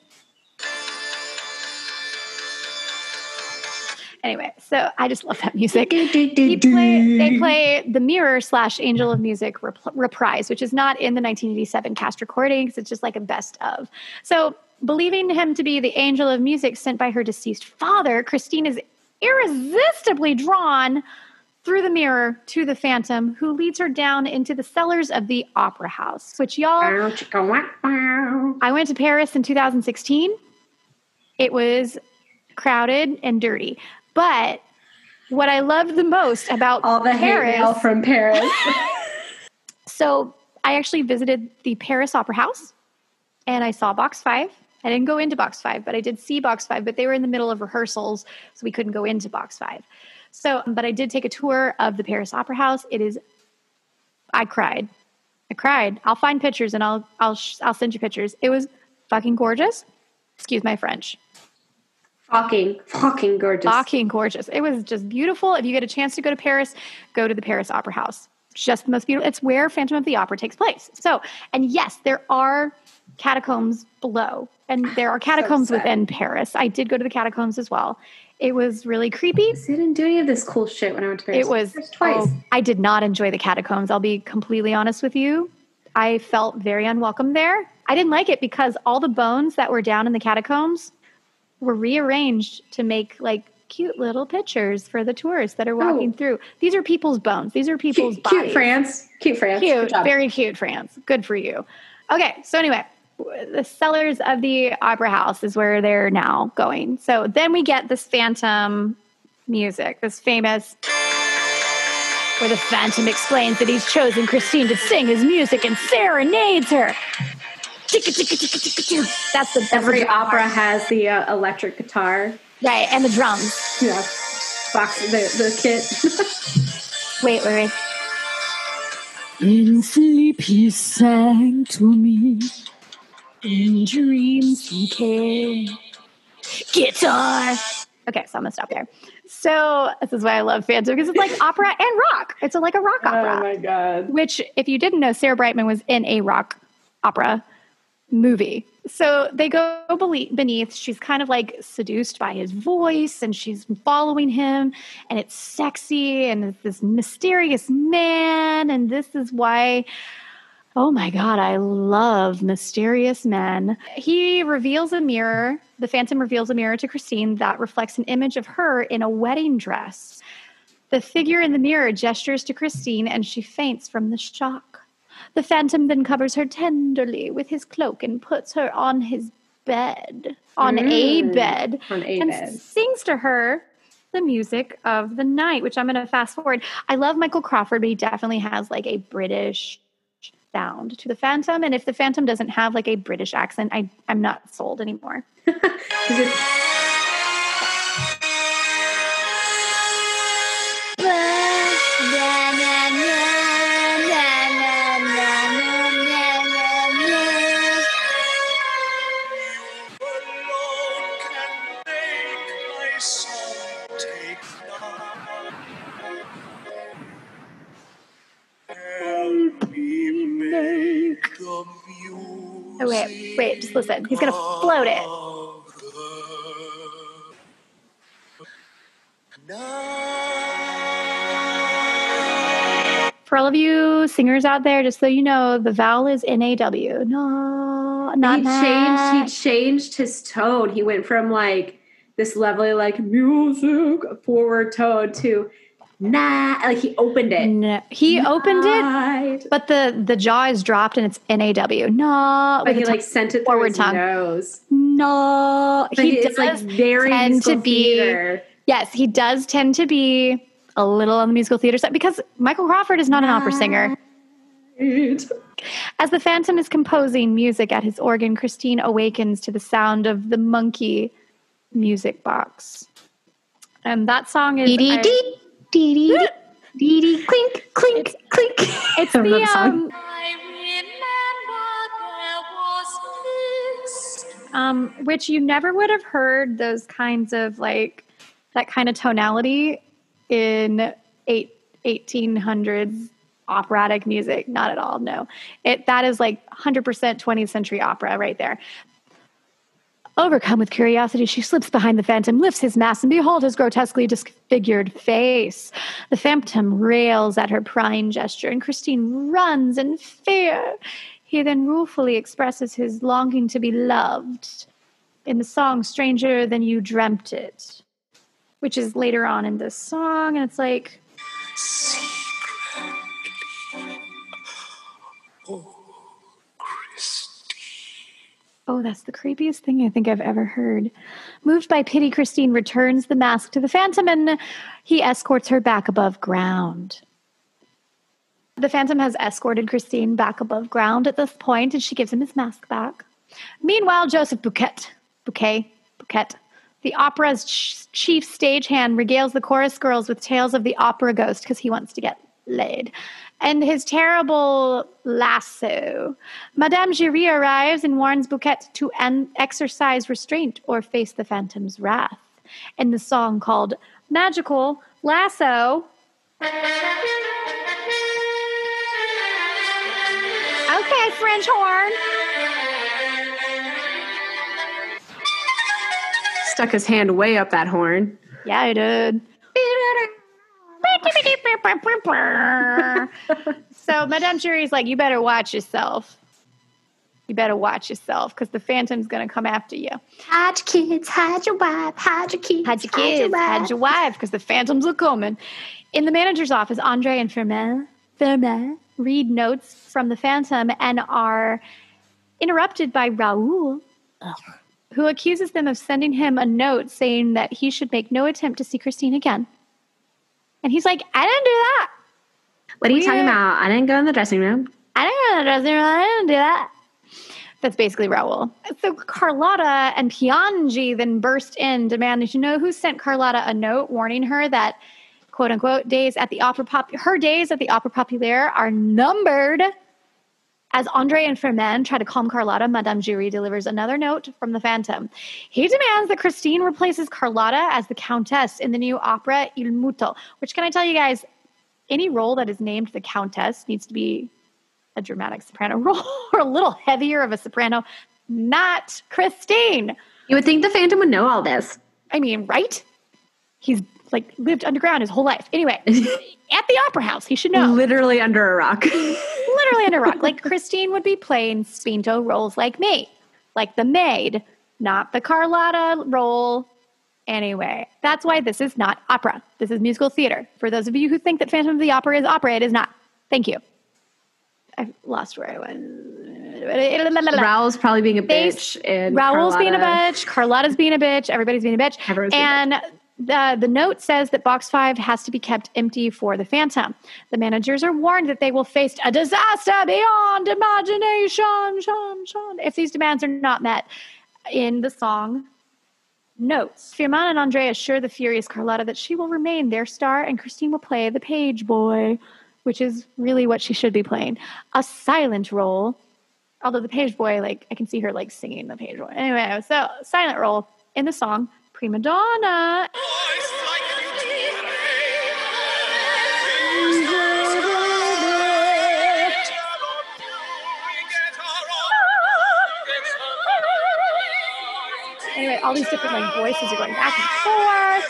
Anyway, so I just love that music. He play, they play the Mirror slash Angel of Music rep- reprise, which is not in the 1987 cast recordings. It's just like a best of. So, believing him to be the Angel of Music sent by her deceased father, Christine is irresistibly drawn through the mirror to the Phantom, who leads her down into the cellars of the Opera House, which y'all. Bow, chicka, wah, bow. I went to Paris in 2016. It was crowded and dirty. But what I loved the most about All the hate Paris, mail from Paris. so I actually visited the Paris Opera House and I saw Box 5. I didn't go into Box 5, but I did see Box 5, but they were in the middle of rehearsals, so we couldn't go into Box 5. So, but I did take a tour of the Paris Opera House. It is I cried. I cried. I'll find pictures and I'll I'll sh- I'll send you pictures. It was fucking gorgeous. Excuse my French. Fucking, fucking gorgeous. Fucking gorgeous. It was just beautiful. If you get a chance to go to Paris, go to the Paris Opera House. Just the most beautiful. It's where Phantom of the Opera takes place. So, and yes, there are catacombs below, and there are catacombs sad. within Paris. I did go to the catacombs as well. It was really creepy. See, I didn't do any of this cool shit when I went to Paris. It was twice. oh, I did not enjoy the catacombs. I'll be completely honest with you. I felt very unwelcome there. I didn't like it because all the bones that were down in the catacombs were rearranged to make like cute little pictures for the tourists that are oh. walking Oh. through. These are people's bones. These are people's cute, cute. France. Cute France. Cute, very cute, France. Good for you. Okay, so anyway, the cellars of the opera house is where they're now going. So then we get this phantom music, this famous where the phantom explains that he's chosen Christine to sing his music and serenades her. Chicka, chicka, chicka, chicka, choo. That's the Every the opera has the uh, electric guitar. right, and the drums. Yeah. Box the the kit. Wait, wait, wait. In sleep he sang to me In dreams he can. Guitar. Okay, so I'm gonna stop there. So this is why I love Phantom because it's like opera and rock. It's a, like a rock opera. Oh my god. Which, if you didn't know, Sarah Brightman was in a rock opera movie. So they go beneath. She's kind of like seduced by his voice and she's following him, and it's sexy and it's this mysterious man. And this is why, oh my God, I love mysterious men. He reveals a mirror. The Phantom reveals a mirror to Christine that reflects an image of her in a wedding dress. The figure in the mirror gestures to Christine and she faints from the shock. The phantom then covers her tenderly with his cloak and puts her on his bed, on a Mm, bed, on a and bed. sings to her the music of the night, which I'm going to fast forward. I love Michael Crawford, but he definitely has like a British sound to the phantom. And if the phantom doesn't have like a British accent, I, I'm not sold anymore. listen. He's going to float it. of the night. For all of you singers out there, just so you know, the vowel is N A W. No, not he that. changed he changed his tone. He went from like this lovely like music forward tone to nah like he opened it. No, he opened it, but the the jaw is dropped and it's N A W. No, But he like sent it forward through his tongue. nose. no. But he it's like very tend to be theater. yes, he does tend to be a little on the musical theater side because Michael Crawford is not an opera singer. As the Phantom is composing music at his organ, Christine awakens to the sound of the monkey music box. And that song is I- dee dee dee dee clink clink clink. it's the that song. um, I remember there was this um, which you never would have heard those kinds of like that kind of tonality in eight, 1800s operatic music not at all no it that is like 100% 20th century opera right there Overcome with curiosity, she slips behind the phantom, lifts his mask, and behold his grotesquely disfigured face. The phantom rails at her prying gesture, and Christine runs in fear. He then ruefully expresses his longing to be loved in the song Stranger Than You Dreamt It, which is later on in this song, and it's like, Oh, Oh, that's the creepiest thing I think I've ever heard. Moved by pity, Christine returns the mask to the Phantom and he escorts her back above ground. The Phantom has escorted Christine back above ground at this point and she gives him his mask back. Meanwhile, Joseph Buquet, Buquet, Buquet, the opera's ch- chief stagehand, regales the chorus girls with tales of the opera ghost because he wants to get laid. And his terrible lasso. Madame Giry arrives and warns Buquet to en- exercise restraint or face the phantom's wrath. In the song called Magical Lasso. Okay, French horn. Stuck his hand way up that horn. Yeah, I did. So Madame Giry's like, you better watch yourself. You better watch yourself because the phantom's gonna come after you. Hide your kids, hide your wife, hide your kids, Hide your kids, hide your wife, because the phantoms are coming. In the manager's office, Andre and Firmin, Firmin read notes from the phantom and are interrupted by Raoul, who accuses them of sending him a note saying that he should make no attempt to see Christine again. And he's like, I didn't do that. What are you talking about? I didn't go in the dressing room. I didn't go to the dressing room. I didn't do that. That's basically Raoul. So Carlotta and Piangi then burst in, demanding to know who sent Carlotta a note warning her that, quote unquote, days at the opera pop her days at the opera populaire are numbered As Andre and Firmin try to calm Carlotta, Madame Giry delivers another note from the Phantom. He demands that Christine replaces Carlotta as the Countess in the new opera Il Muto, which, can I tell you guys, any role that is named the Countess needs to be a dramatic soprano role or a little heavier of a soprano, not Christine. You would think the Phantom would know all this. I mean, right? He's like lived underground his whole life. Anyway, at the opera house, he should know. Literally under a rock. Literally under a rock. Like Christine would be playing Spinto roles like me, like the maid, not the Carlotta role. Anyway, that's why this is not opera. This is musical theater. For those of you who think that Phantom of the Opera is opera, it is not. Thank you. I've lost where I went. Raoul's probably being a They- bitch. And Raoul's being a bitch. Carlotta's being a bitch. Everybody's being a bitch. Everyone's being a and the, the note says that box five has to be kept empty for the Phantom. The managers are warned that they will face a disaster beyond imagination if these demands are not met. In the song, notes Firmin and Andre assure the furious Carlotta that she will remain their star and Christine will play the page boy, which is really what she should be playing. A silent role although the page boy like i can see her like singing the page boy anyway so silent role in the song prima donna anyway all these different like voices are going back and forth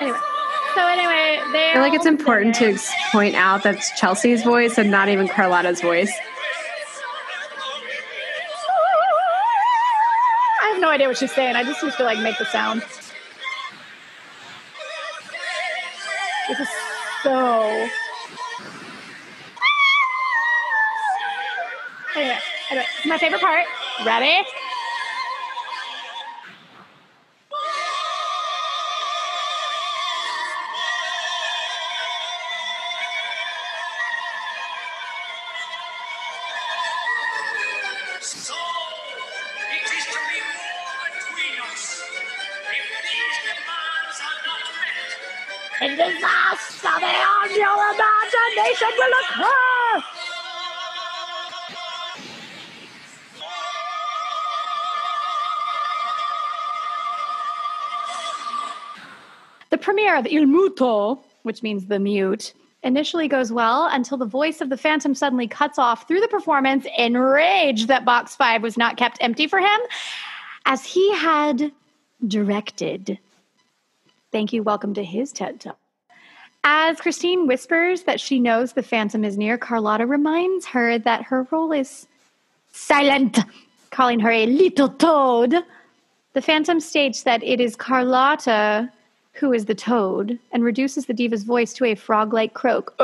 anyway so anyway they I feel like it's important to point out that's Chelsea's voice and not even Carlotta's voice. Idea what she's saying. I just used to like make the sound. This is so. Anyway, anyway, my favorite part. Ready? The premiere of Il Muto, which means the mute, initially goes well until the voice of the Phantom suddenly cuts off through the performance, enraged that Box 5 was not kept empty for him, as he had directed. Thank you. Welcome to his TED Talk. As Christine whispers that she knows the Phantom is near, Carlotta reminds her that her role is silent, calling her a little toad. The Phantom states that it is Carlotta who is the toad and reduces the diva's voice to a frog like croak.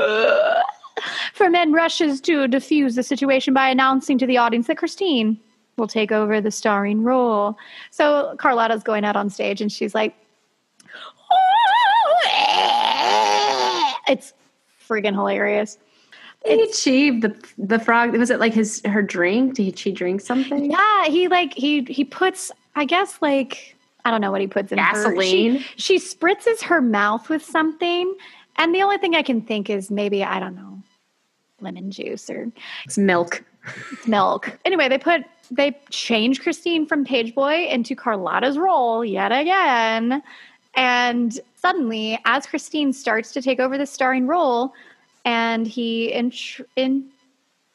Firmin rushes to diffuse the situation by announcing to the audience that Christine will take over the starring role. So Carlotta's going out on stage and she's like, it's friggin' hilarious. Did he achieve the the frog? Was it like his her drink? Did she drink something? Yeah, he like he he puts I guess like I don't know what he puts in her- Gasoline? She, she spritzes her mouth with something, and the only thing I can think is maybe I don't know lemon juice or It's milk. milk. Anyway, they put they change Christine from page boy into Carlotta's role yet again. And suddenly, as Christine starts to take over the starring role, and he intr- in,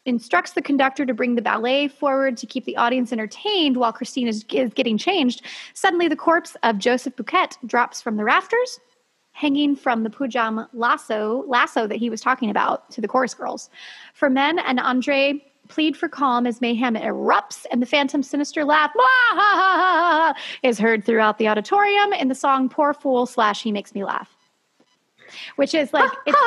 instructs the conductor to bring the ballet forward to keep the audience entertained while Christine is, is getting changed, suddenly the corpse of Joseph Buquet drops from the rafters, hanging from the Punjab lasso lasso that he was talking about to the chorus girls. Firmin and Andre plead for calm as mayhem erupts and the phantom's sinister laugh is heard throughout the auditorium in the song poor fool slash he makes me laugh which is like it's,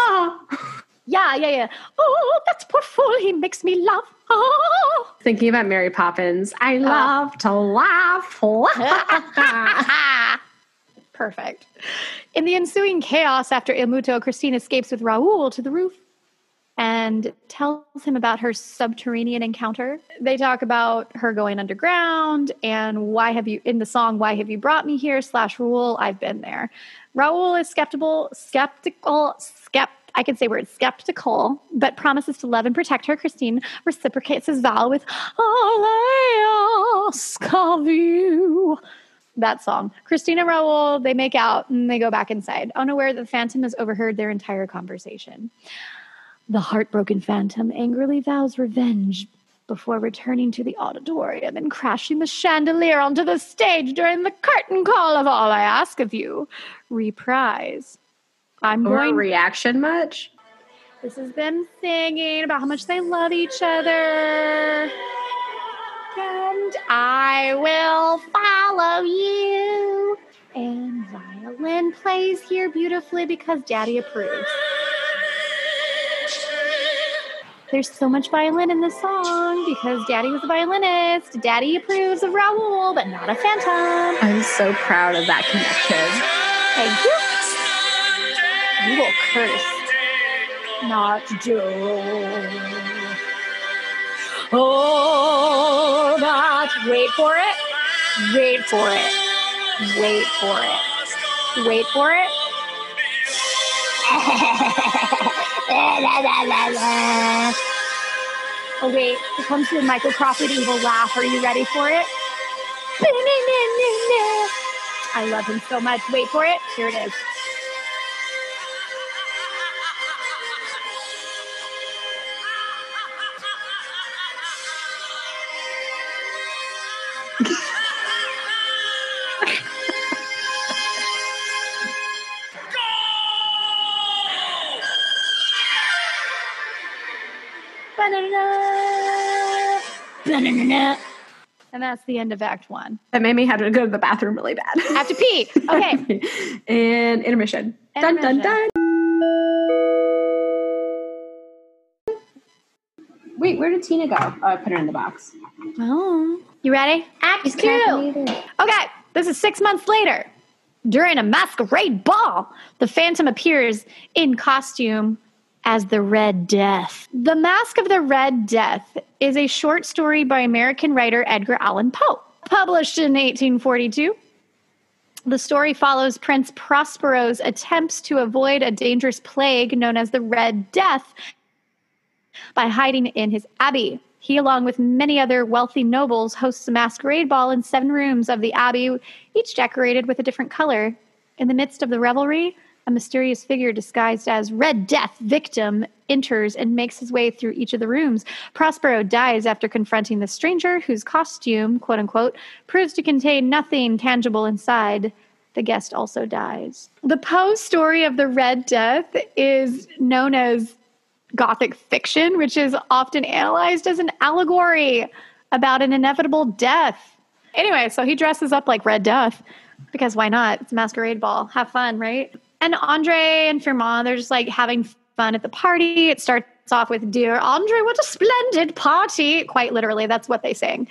yeah yeah yeah oh that's poor fool he makes me laugh oh. Thinking about Mary Poppins. I uh-huh. love to laugh. Perfect. In the ensuing chaos after Il Muto, Christine escapes with Raoul to the roof and tells him about her subterranean encounter. They talk about her going underground and why have you in the song "Why Have You Brought Me Here?" slash Raoul. I've been there. Raoul is skeptical, skeptical, skeptical I can say word skeptical, but promises to love and protect her. Christine reciprocates his vow with All I ask of you. That song. Christine and Raoul, they make out and they go back inside, unaware that the Phantom has overheard their entire conversation. The heartbroken Phantom angrily vows revenge before returning to the auditorium and crashing the chandelier onto the stage during the curtain call of All I Ask of You reprise. I'm Or going. reaction much? this is them singing about how much they love each other. And I will follow you. And violin plays here beautifully because Daddy approves. There's so much violin in this song because Daddy was a violinist. Daddy approves of Raoul, but not a phantom. I'm so proud of that connection. Thank you. You will curse, not do. Oh, but wait for it. Wait for it. Wait for it. Wait for it. oh wait, here comes the Michael Crawford evil laugh. Are you ready for it? I love him so much. Wait for it. Here it is. And that's the end of Act One. That made me have to go to the bathroom really bad. I have to pee. Okay. and intermission. Dun dun Intermission. dun. Wait, where did Tina go? Oh, I put her in the box. Oh. You ready? Act two. Okay, this is six months later. During a masquerade ball, the Phantom appears in costume as the Red Death. The Mask of the Red Death is a short story by American writer Edgar Allan Poe, published in 1842. The story follows Prince Prospero's attempts to avoid a dangerous plague known as the Red Death by hiding in his abbey. He, along with many other wealthy nobles, hosts a masquerade ball in seven rooms of the abbey, each decorated with a different color. In the midst of the revelry, a mysterious figure disguised as Red Death victim enters and makes his way through each of the rooms. Prospero dies after confronting the stranger, whose costume, quote unquote, proves to contain nothing tangible inside. The guest also dies. The Poe story of the Red Death is known as Gothic fiction, which is often analyzed as an allegory about an inevitable death. Anyway, so he dresses up like Red Death because why not? It's a masquerade ball. Have fun, right? And Andre and Firmin, they're just like having fun at the party. It starts off with Dear Andre, what a splendid party. Quite literally, that's what they sing.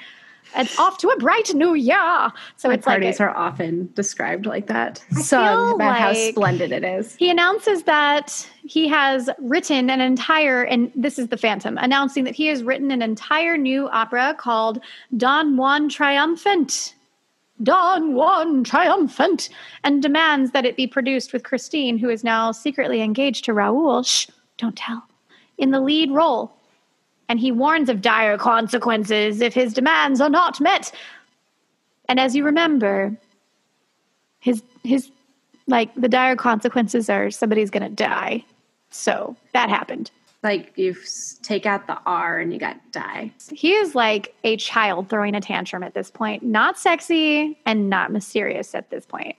It's off to a bright new year. So My it's like parties a- are often described like that. Sung feel about how splendid it is. He announces that he has written an entire, and this is the Phantom, announcing that he has written an entire new opera called Don Juan Triumphant. Don Juan Triumphant, and demands that it be produced with Christine, who is now secretly engaged to Raoul. Shh, don't tell. In the lead role. And he warns of dire consequences if his demands are not met. And as you remember, his his like the dire consequences are somebody's gonna die. So that happened. Like you take out the R and you got die. He is like a child throwing a tantrum at this point. Not sexy and not mysterious at this point.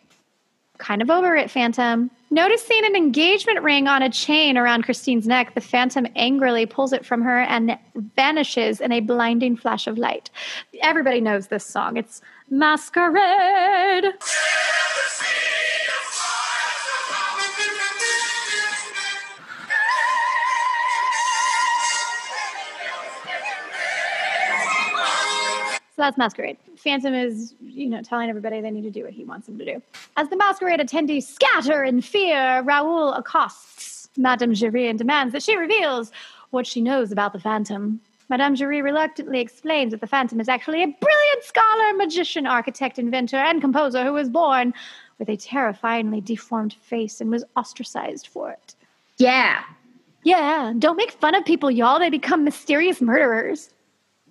Kind of over it, Phantom. Noticing an engagement ring on a chain around Christine's neck, the Phantom angrily pulls it from her and vanishes in a blinding flash of light. Everybody knows this song. It's Masquerade. So that's Masquerade. Phantom is, you know, telling everybody they need to do what he wants them to do. As the Masquerade attendees scatter in fear, Raoul accosts Madame Giry and demands that she reveals what she knows about the Phantom. Madame Giry reluctantly explains that the Phantom is actually a brilliant scholar, magician, architect, inventor, and composer who was born with a terrifyingly deformed face and was ostracized for it. Yeah. Yeah, don't make fun of people, y'all. They become mysterious murderers.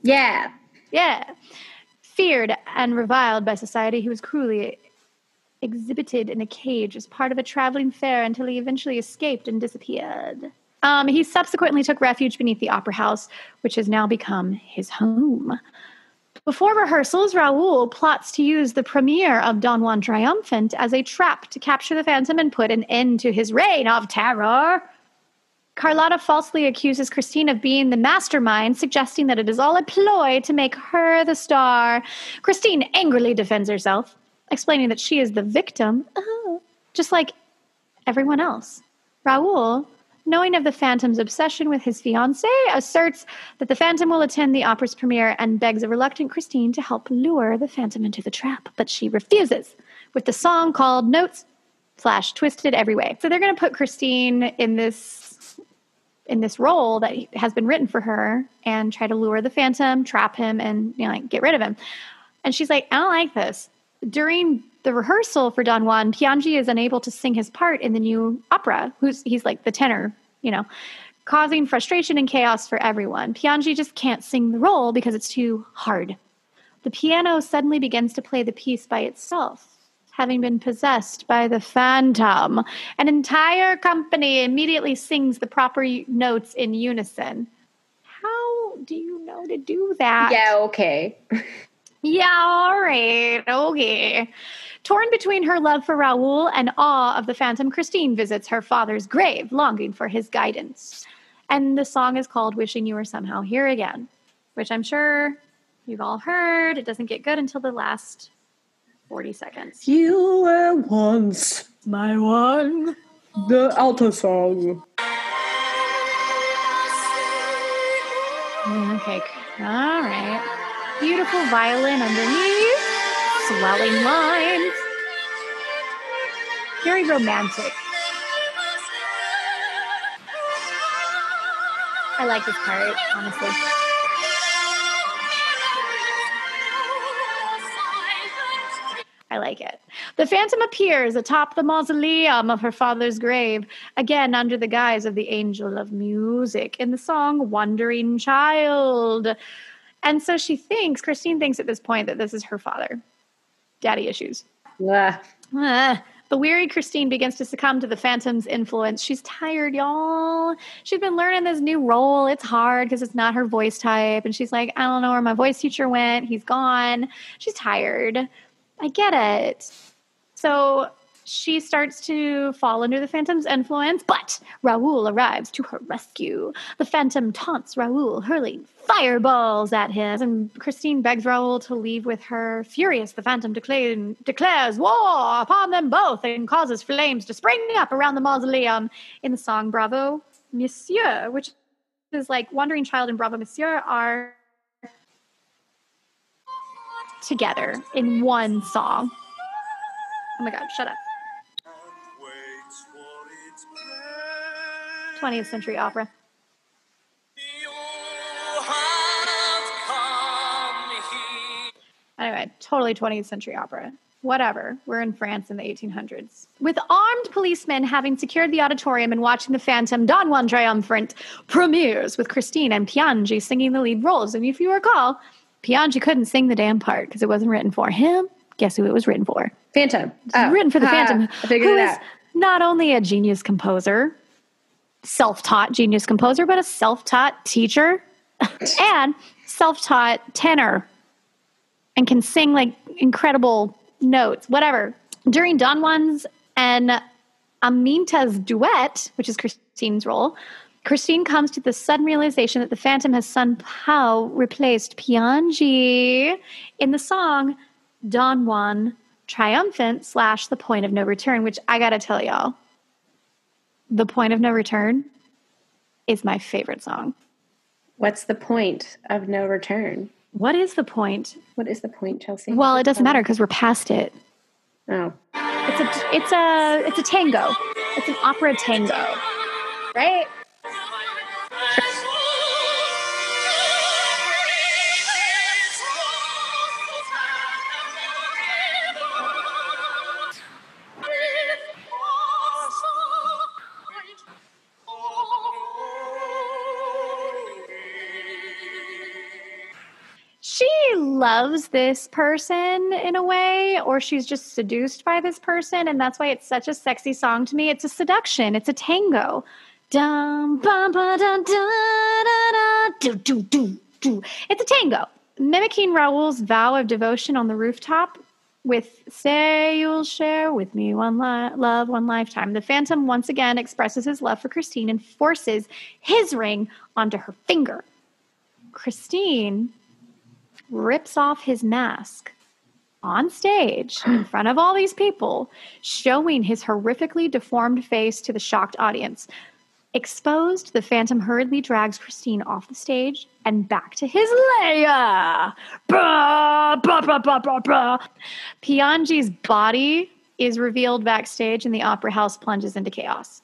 Yeah. Yeah. Feared and reviled by society, he was cruelly exhibited in a cage as part of a traveling fair until he eventually escaped and disappeared. Um, he subsequently took refuge beneath the Opera House, which has now become his home. Before rehearsals, Raoul plots to use the premiere of Don Juan Triumphant as a trap to capture the Phantom and put an end to his reign of terror. Carlotta falsely accuses Christine of being the mastermind, suggesting that it is all a ploy to make her the star. Christine angrily defends herself, explaining that she is the victim, just like everyone else. Raoul, knowing of the Phantom's obsession with his fiancée, asserts that the Phantom will attend the opera's premiere and begs a reluctant Christine to help lure the Phantom into the trap, but she refuses, with the song called Notes slash Twisted Every Way. So they're going to put Christine in this in this role that has been written for her and try to lure the phantom, trap him, and you know, like get rid of him. And she's like, I don't like this. During the rehearsal for Don Juan, Piangi is unable to sing his part in the new opera. Who's he's like the tenor, you know, causing frustration and chaos for everyone. Piangi just can't sing the role because it's too hard. The piano suddenly begins to play the piece by itself having been possessed by the phantom. An entire company immediately sings the proper notes in unison. How do you know to do that? Yeah, okay. Yeah, all right. Okay. Torn between her love for Raoul and awe of the phantom, Christine visits her father's grave, longing for his guidance. And the song is called Wishing You Were Somehow Here Again, which I'm sure you've all heard. It doesn't get good until the last 40 seconds. You were once my one. The alto song. Okay. All right. Beautiful violin underneath. Swelling lines. Very romantic. I like this part, honestly. I like it. The phantom appears atop the mausoleum of her father's grave, again under the guise of the angel of music in the song Wandering Child. And so she thinks, Christine thinks at this point that this is her father. Daddy issues. Ah, Ah, the weary Christine begins to succumb to the phantom's influence. She's tired, y'all. She's been learning this new role. It's hard because it's not her voice type. And she's like, I don't know where my voice teacher went. He's gone. She's tired. I get it. So she starts to fall under the phantom's influence, but Raoul arrives to her rescue. The phantom taunts Raoul, hurling fireballs at him, and Christine begs Raoul to leave with her. Furious, the phantom declare, declares war upon them both and causes flames to spring up around the mausoleum in the song Bravo Monsieur, which is like Wandering Child and Bravo Monsieur are together in one song. Oh my god, shut up. 20th century opera. Anyway, totally 20th century opera. Whatever. We're in France in the 1800s. With armed policemen having secured the auditorium and watching the Phantom Don Juan Triumphant premieres with Christine and Piangi singing the lead roles. And if you recall, Piangi couldn't sing the damn part because it wasn't written for him. Guess who it was written for? Phantom. Oh. written for the Ah, Phantom, who is not only a genius composer, self-taught genius composer, but a self-taught teacher and self-taught tenor, and can sing like incredible notes. Whatever. During Don Juan's and Aminta's duet, which is Christine's role, Christine comes to the sudden realization that the Phantom has somehow replaced Piangi in the song Don Juan Triumphant slash The Point of No Return, which I gotta tell y'all, The Point of No Return is my favorite song. What's the point of no return? What is the point? What is the point, Chelsea? Well, it doesn't matter because we're past it. Oh. It's a it's a it's a tango. It's an opera tango. Right? Loves this person in a way, or she's just seduced by this person. And that's why it's such a sexy song to me. It's a seduction, it's a tango. Dum, bum, do, do, do, do. It's a tango. Mimicking Raoul's vow of devotion on the rooftop with Say You'll Share with Me One li- Love, One Lifetime, the Phantom once again expresses his love for Christine and forces his ring onto her finger. Christine rips off his mask on stage in front of all these people, showing his horrifically deformed face to the shocked audience. Exposed, the Phantom hurriedly drags Christine off the stage and back to his lair. Bah, bah, bah, bah, bah, bah. Piangi's body is revealed backstage, and the opera house plunges into chaos.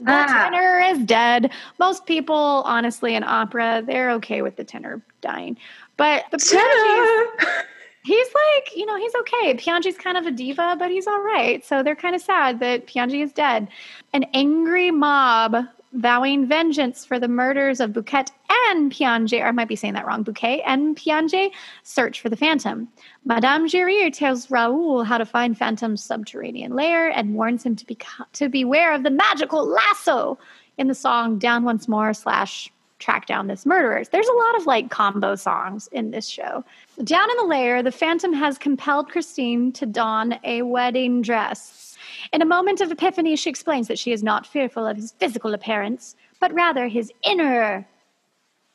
The Ah. tenor is dead. Most people, honestly, in opera, they're okay with the tenor dying. But the Piangi's, he's like, you know, he's okay. Piangi's kind of a diva, but he's all right. So they're kind of sad that Piangi is dead. An angry mob vowing vengeance for the murders of Buquet and Piangi, or I might be saying that wrong, Buquet and Piangi, search for the Phantom. Madame Giry tells Raoul how to find Phantom's subterranean lair and warns him to, be, to beware of the magical lasso in the song Down Once More slash track down this murderer. There's a lot of like combo songs in this show. Down in the lair, the Phantom has compelled Christine to don a wedding dress. In a moment of epiphany, she explains that she is not fearful of his physical appearance, but rather his inner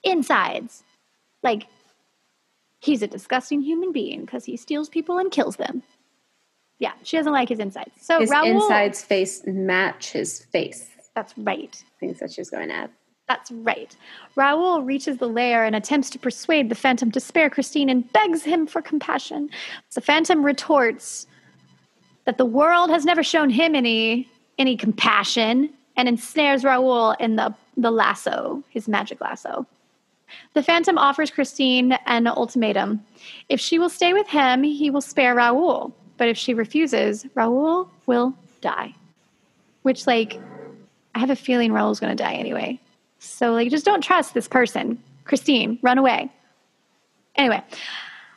insides. Like, he's a disgusting human being because he steals people and kills them. Yeah, she doesn't like his insides. So His Raoul, insides face match his face. that's right. Things that she's going at. That's right. Raoul reaches the lair and attempts to persuade the Phantom to spare Christine and begs him for compassion. The Phantom retorts that the world has never shown him any any compassion and ensnares Raoul in the, the lasso, his magic lasso. The Phantom offers Christine an ultimatum. If she will stay with him, he will spare Raoul. But if she refuses, Raoul will die. Which, like, I have a feeling Raoul's going to die anyway. So, like, just don't trust this person. Christine, run away. Anyway,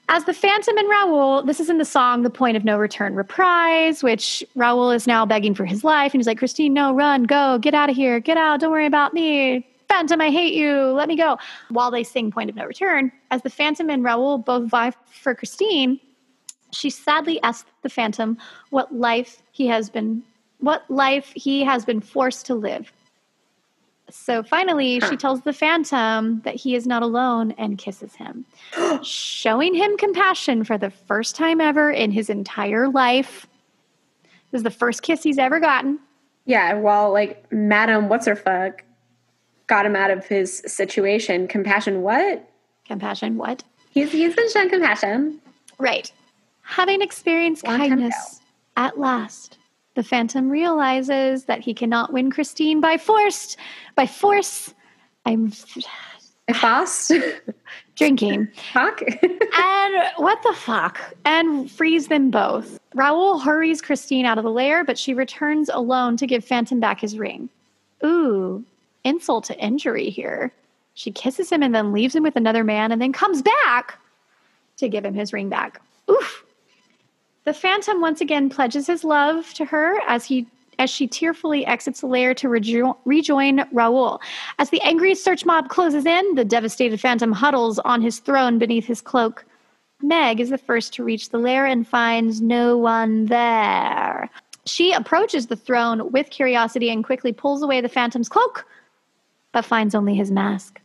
as the Phantom and Raoul, this is in the song The Point of No Return reprise, which Raoul is now begging for his life. And he's like, Christine, no, run, go, get out of here, get out, don't worry about me. Phantom, I hate you, let me go. While they sing Point of No Return, as the Phantom and Raoul both vie for Christine, she sadly asks the Phantom what life he has been what life he has been forced to live. So finally, she tells the Phantom that he is not alone and kisses him, showing him compassion for the first time ever in his entire life. This is the first kiss he's ever gotten. Yeah, well, like Madam What's Her Fuck got him out of his situation. Compassion, what? Compassion, what? He's he's been shown compassion. Right. Having experienced Long kindness at last, the Phantom realizes that he cannot win Christine by force. By force, I'm fast. drinking. Fuck. and what the fuck? And frees them both. Raoul hurries Christine out of the lair, but she returns alone to give Phantom back his ring. Ooh, insult to injury here. She kisses him and then leaves him with another man and then comes back to give him his ring back. Oof. The Phantom once again pledges his love to her as he as she tearfully exits the lair to rejo- rejoin Raoul. As the angry search mob closes in, the devastated Phantom huddles on his throne beneath his cloak. Meg is the first to reach the lair and finds no one there. She approaches the throne with curiosity and quickly pulls away the Phantom's cloak, but finds only his mask.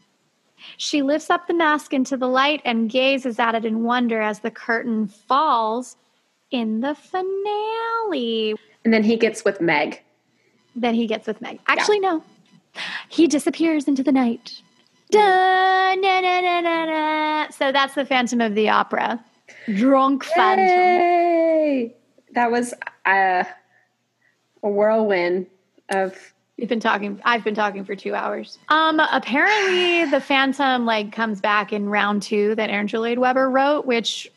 She lifts up the mask into the light and gazes at it in wonder as the curtain falls in the finale. and then he gets with Meg. Then he gets with Meg. Actually, no. He disappears into the night. Da, na, na, na. So that's the Phantom of the Opera. Drunk Phantom. That was uh, a whirlwind of We've been talking. I've been talking for two hours. Um, apparently the Phantom like comes back in round two that Andrew Lloyd Webber wrote, which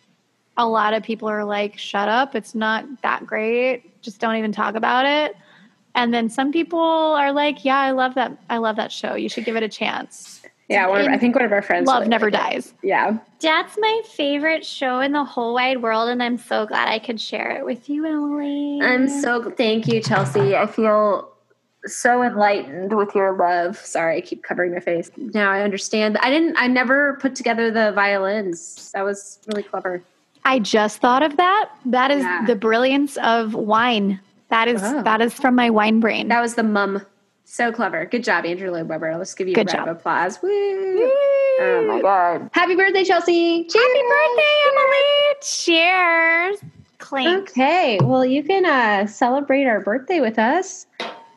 a lot of people are like, "Shut up! It's not that great. Just don't even talk about it." And then some people are like, "Yeah, I love that. I love that show. You should give it a chance." Yeah, one of, I think one of our friends. Love really never liked it. dies. Yeah. That's my favorite show in the whole wide world, and I'm so glad I could share it with you, Emily. I'm so thank you, Chelsea. I feel so enlightened with your love. Sorry, I keep covering my face. Now I understand. I didn't. I never put together the violins. That was really clever. I just thought of that. That is Yeah. the brilliance of wine. That is Oh. that is from my wine brain. That was the Mumm. So clever. Good job, Andrew Lloyd Webber. Let's give you Good a round job. of applause. Woo! Oh my god. Happy birthday, Chelsea. Cheers. Happy birthday, Emily! Cheers. Clink. Okay. Well, you can uh, celebrate our birthday with us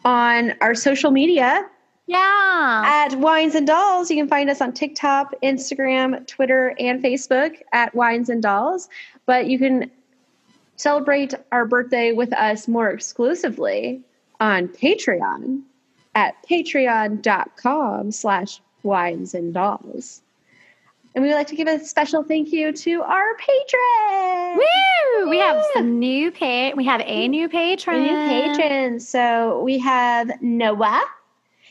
on our social media Yeah. at Wines and Dolls. You can find us on TikTok, Instagram, Twitter, and Facebook at Wines and Dolls. But you can celebrate our birthday with us more exclusively on Patreon at patreon.com slash wines and dolls. And we would like to give a special thank you to our patrons. Woo! We have some new pay. We have a new patron. New patrons. So we have Noah,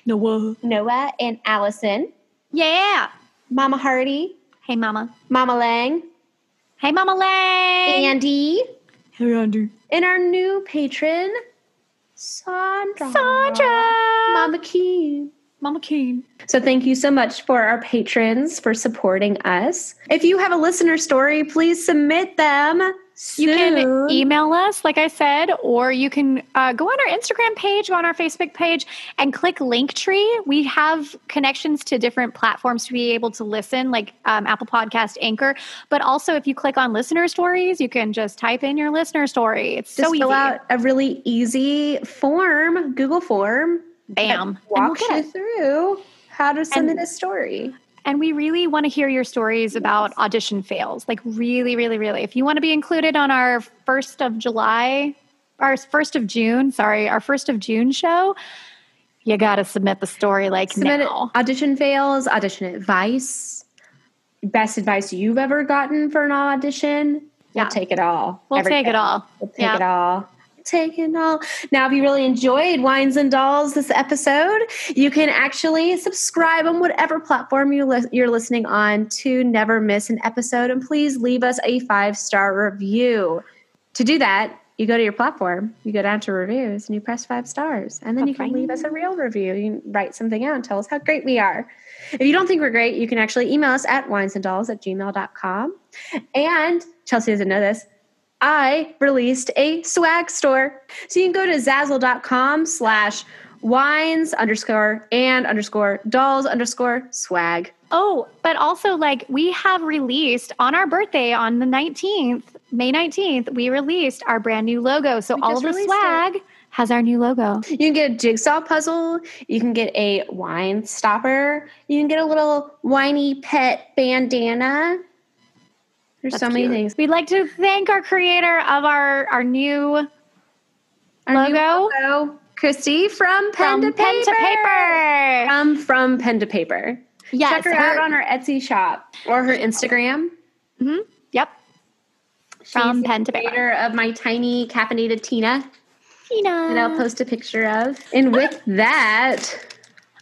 Noah. Noah and Allison, Yeah. Mama Hardy, Hey, Mama. Mama Lang, Hey, Mama Lang. Andy, hey, Andy. and our new patron, Sandra. Sandra. Mama Key. Mama Keen. So thank you so much for our patrons for supporting us. If you have a listener story, please submit them. You can email us, like I said, or you can uh, go on our Instagram page, go on our Facebook page, and click Linktree. We have connections to different platforms to be able to listen, like um, Apple Podcast, Anchor. But also, if you click on listener stories, you can just type in your listener story. It's Just so easy. fill out a really easy form, Google form. Bam. And we'll you it. through how to submit And- a story. And we really want to hear your stories about audition fails. Like, really, really, really. If you want to be included on our 1st of July, our 1st of June, sorry, our 1st of June show, you got to submit the story like Submit it- now. audition fails, audition advice, best advice you've ever gotten for an audition. Yeah. We'll take it all. We'll take it all. We'll take Yeah. it all. Take it all. Now, if you really enjoyed Wines and Dolls this episode, you can actually subscribe on whatever platform you li- you're listening on to never miss an episode. And please leave us a five star review. To do that, you go to your platform, you go down to reviews, and you press five stars. And then you can leave us a real review. You write something out and tell us how great we are. If you don't think we're great, you can actually email us at winesanddolls at gmail.com. And Chelsea doesn't know this. I released a swag store. So you can go to zazzle.com slash wines underscore and underscore dolls underscore swag. Oh, but also, like, we have released on our birthday on the 19th, May 19th, we released our brand new logo. So all of the swag has our new logo. You can get a jigsaw puzzle. You can get a wine stopper. You can get a little whiny pet bandana. There's so many things. We'd like to thank our creator of our, our new Our new logo logo, Christy from Pen, from to, pen paper. to paper. From um, from pen to paper. Yes, Check her, her- out on her Etsy shop or her Instagram. Mm-hmm. Yep. From She's the pen to paper. creator of my tiny caffeinated Tina Tina. that I'll post a picture of. And with that,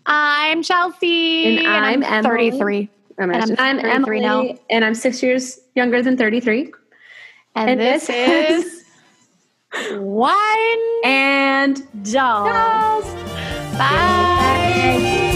I'm Chelsea. And I'm Emily. 33. I'm, And I'm I'm Emily, now. and I'm six years younger than 33. And, And this, this is Wine And Dolls. Bye.